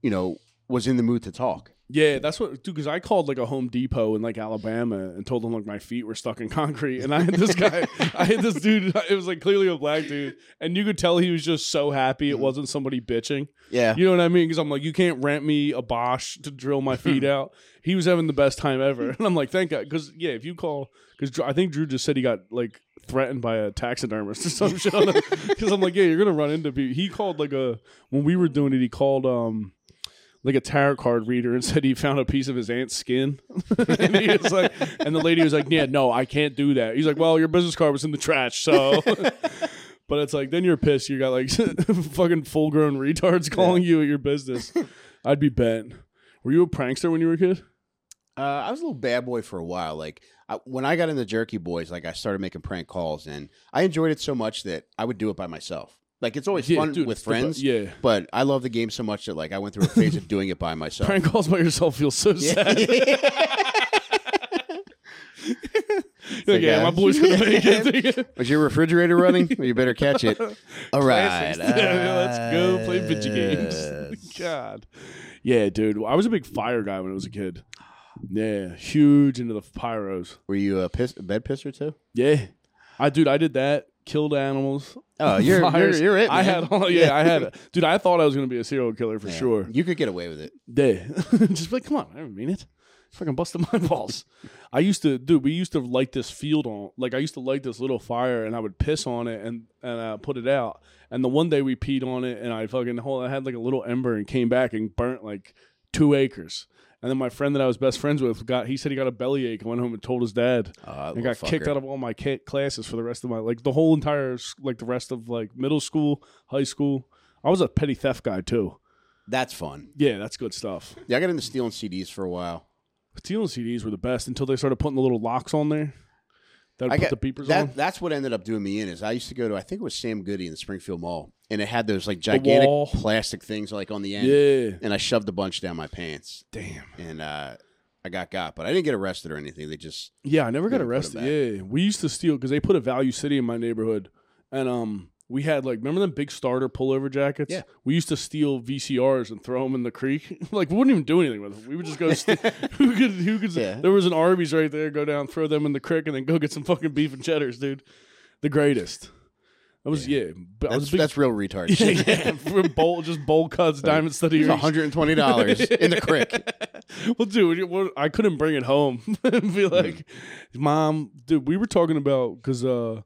you know, was in the mood to talk. Yeah, that's what, dude. Because I called like a Home Depot in like Alabama and told them like my feet were stuck in concrete, and I had this guy, (laughs) I had this dude. It was like clearly a black dude, and you could tell he was just so happy it mm-hmm. wasn't somebody bitching. Yeah. You know what I mean? Because I'm like, you can't rent me a Bosch to drill my feet (laughs) out. He was having the best time ever, and I'm like, thank God. Because yeah, if you call, because I think Drew just said he got like threatened by a taxidermist or some (laughs) shit. Because I'm like, yeah, you're gonna run into people. He called like a when we were doing it. He called um like a tarot card reader and (laughs) said he found a piece of his aunt's skin. (laughs) and he was like, and the lady was like, yeah, no, I can't do that. He's like, well, your business card was in the trash, so. But it's like then you're pissed. You got like fucking full grown retards calling you at your business. I'd be bent. Were you a prankster when you were a kid? Uh, I was a little bad boy for a while. Like I, when I got into Jerky Boys, like I started making prank calls, and I enjoyed it so much that I would do it by myself. Like it's always Yeah, fun dude, with it's the friends. yeah. But I love the game so much that like I went through a phase of doing it by (laughs) myself. Prank calls by yourself feels so (laughs) sad. (laughs) You're like, yeah, my boy's gonna make it. Was your refrigerator running? Well, you better catch it. All right. Let's go play video games. God. Yeah, dude. I was a big fire guy when I was a kid. Yeah, huge into the pyros. Were you a, piss, bed pisser too? Yeah. I dude, I did that. Killed animals. Oh, you're you're, Fires. you're it. I man. had all yeah, I had it. (laughs) Dude, I thought I was gonna be a serial killer for Yeah. sure. You could get away with it. Yeah. (laughs) Just be like, come on, I didn't mean it. Fucking busted my (laughs) balls. I used to, dude. We used to light this field on, like I used to light this little fire, and I would piss on it and and uh, put it out. And the one day we peed on it, and I fucking hold, I had like a little ember and came back and burnt like two acres. And then my friend that I was best friends with got, he said he got a bellyache and went home and told his dad Uh, and got kicked out of all my classes for the rest of my like the whole entire like the rest of like middle school, high school. I was a petty theft guy too. That's fun. Yeah, that's good stuff. Yeah, I got into stealing CDs for a while. Stealing CDs were the best until they started putting the little locks on there. That I put got the beepers that. on. That's what ended up doing me in. Is I used to go to I think it was Sam Goody in the Springfield Mall, and it had those like gigantic wall. plastic things like on the end. Yeah. And I shoved a bunch down my pants, Damn. and uh, I got got, but I didn't get arrested or anything. They just Yeah, I never got Didn't put 'em arrested. Yeah, we used to steal because they put a Value City in my neighborhood, and um, we had like remember them big starter pullover jackets. Yeah. we used to steal VCRs and throw them in the creek. (laughs) like we wouldn't even do anything with them. We would just go. (laughs) st- who could? Who could? Yeah. There was an Arby's right there. Go down, throw them in the creek, and then go get some fucking beef and cheddars, dude. The greatest. That was yeah. but I was that's, big, that's real retard (laughs) yeah, yeah, for bowl just bowl cuts, diamond study. It's one hundred and twenty dollars in the crick. (laughs) well, dude, what- I couldn't bring it home (laughs) and be like, "Mom, dude, we were talking about because uh,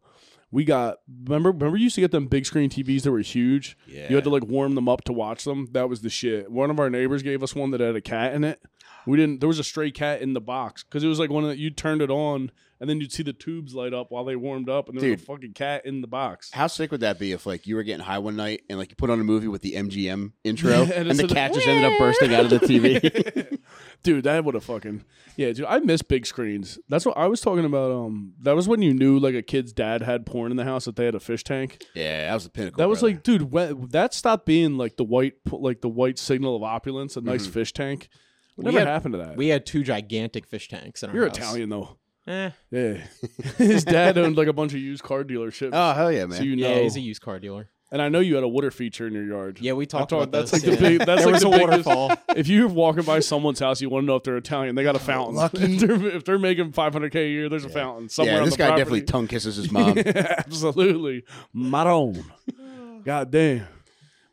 we got remember remember you used to get them big screen TVs that were huge. Yeah. You had to like warm them up to watch them. That was the shit. One of our neighbors gave us one that had a cat in it. We didn't. There was a stray cat in the box because it was like one the, you turned it on and then you'd see the tubes light up while they warmed up, and there was a fucking cat in the box. How sick would that be if like you were getting high one night and like you put on a movie with the MGM intro (laughs) And and, it the said- cat just ended up bursting out of the TV? (laughs) dude that would have fucking yeah dude i miss big screens that's what i was talking about um that was when you knew like a kid's dad had porn in the house that they had a fish tank yeah, that was the pinnacle. that was brother. like dude when, that stopped being like the white like the white signal of opulence a nice Mm-hmm. fish tank Whatever had- happened to that? We had two gigantic fish tanks in our You're house. Italian though. Eh. Yeah. (laughs) His dad owned like a bunch of used car dealerships. Oh hell yeah, man! so you know. Yeah, he's a used car dealer. and I know you had a water feature in your yard. Yeah, we talked thought about that's this. like the yeah. big- that's there like was the a biggest- waterfall. If you're walking by someone's house, you want to know if they're Italian. They got a fountain. (laughs) Lucky. If they're, if they're making 500k a year, there's a fountain somewhere. yeah, on this the guy property. definitely tongue kisses his mom. (laughs) Absolutely, Maron. (sighs) God damn.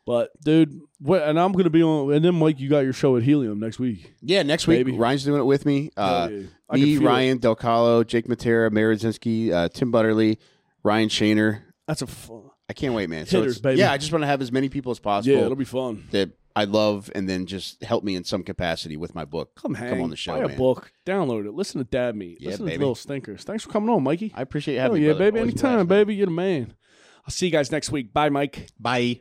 But dude, what? And I'm gonna be on. And then Mike, you got your show at Helium next week. yeah, next week Baby. Ryan's doing it with me. Uh, yeah. I can me, feel. Ryan Del Calo, Jake Matera, Marazinski, uh, Tim Butterly, Ryan Shaner. That's a fun. I can't wait, man. So Hitters, it's- baby. Yeah, I just want to have as many people as possible Yeah, it'll be fun. that I love, and then just help me in some capacity with my book. Come hang. on the show, Buy a man. book. Download it. Listen to Dad Meat. Yeah, Listen baby. to Little Stinkers. Thanks for coming on, Mikey. I appreciate Hell having. Oh yeah, brother. baby. Always a Anytime, man. baby. You're the man. I'll see you guys next week. Bye, Mike. Bye.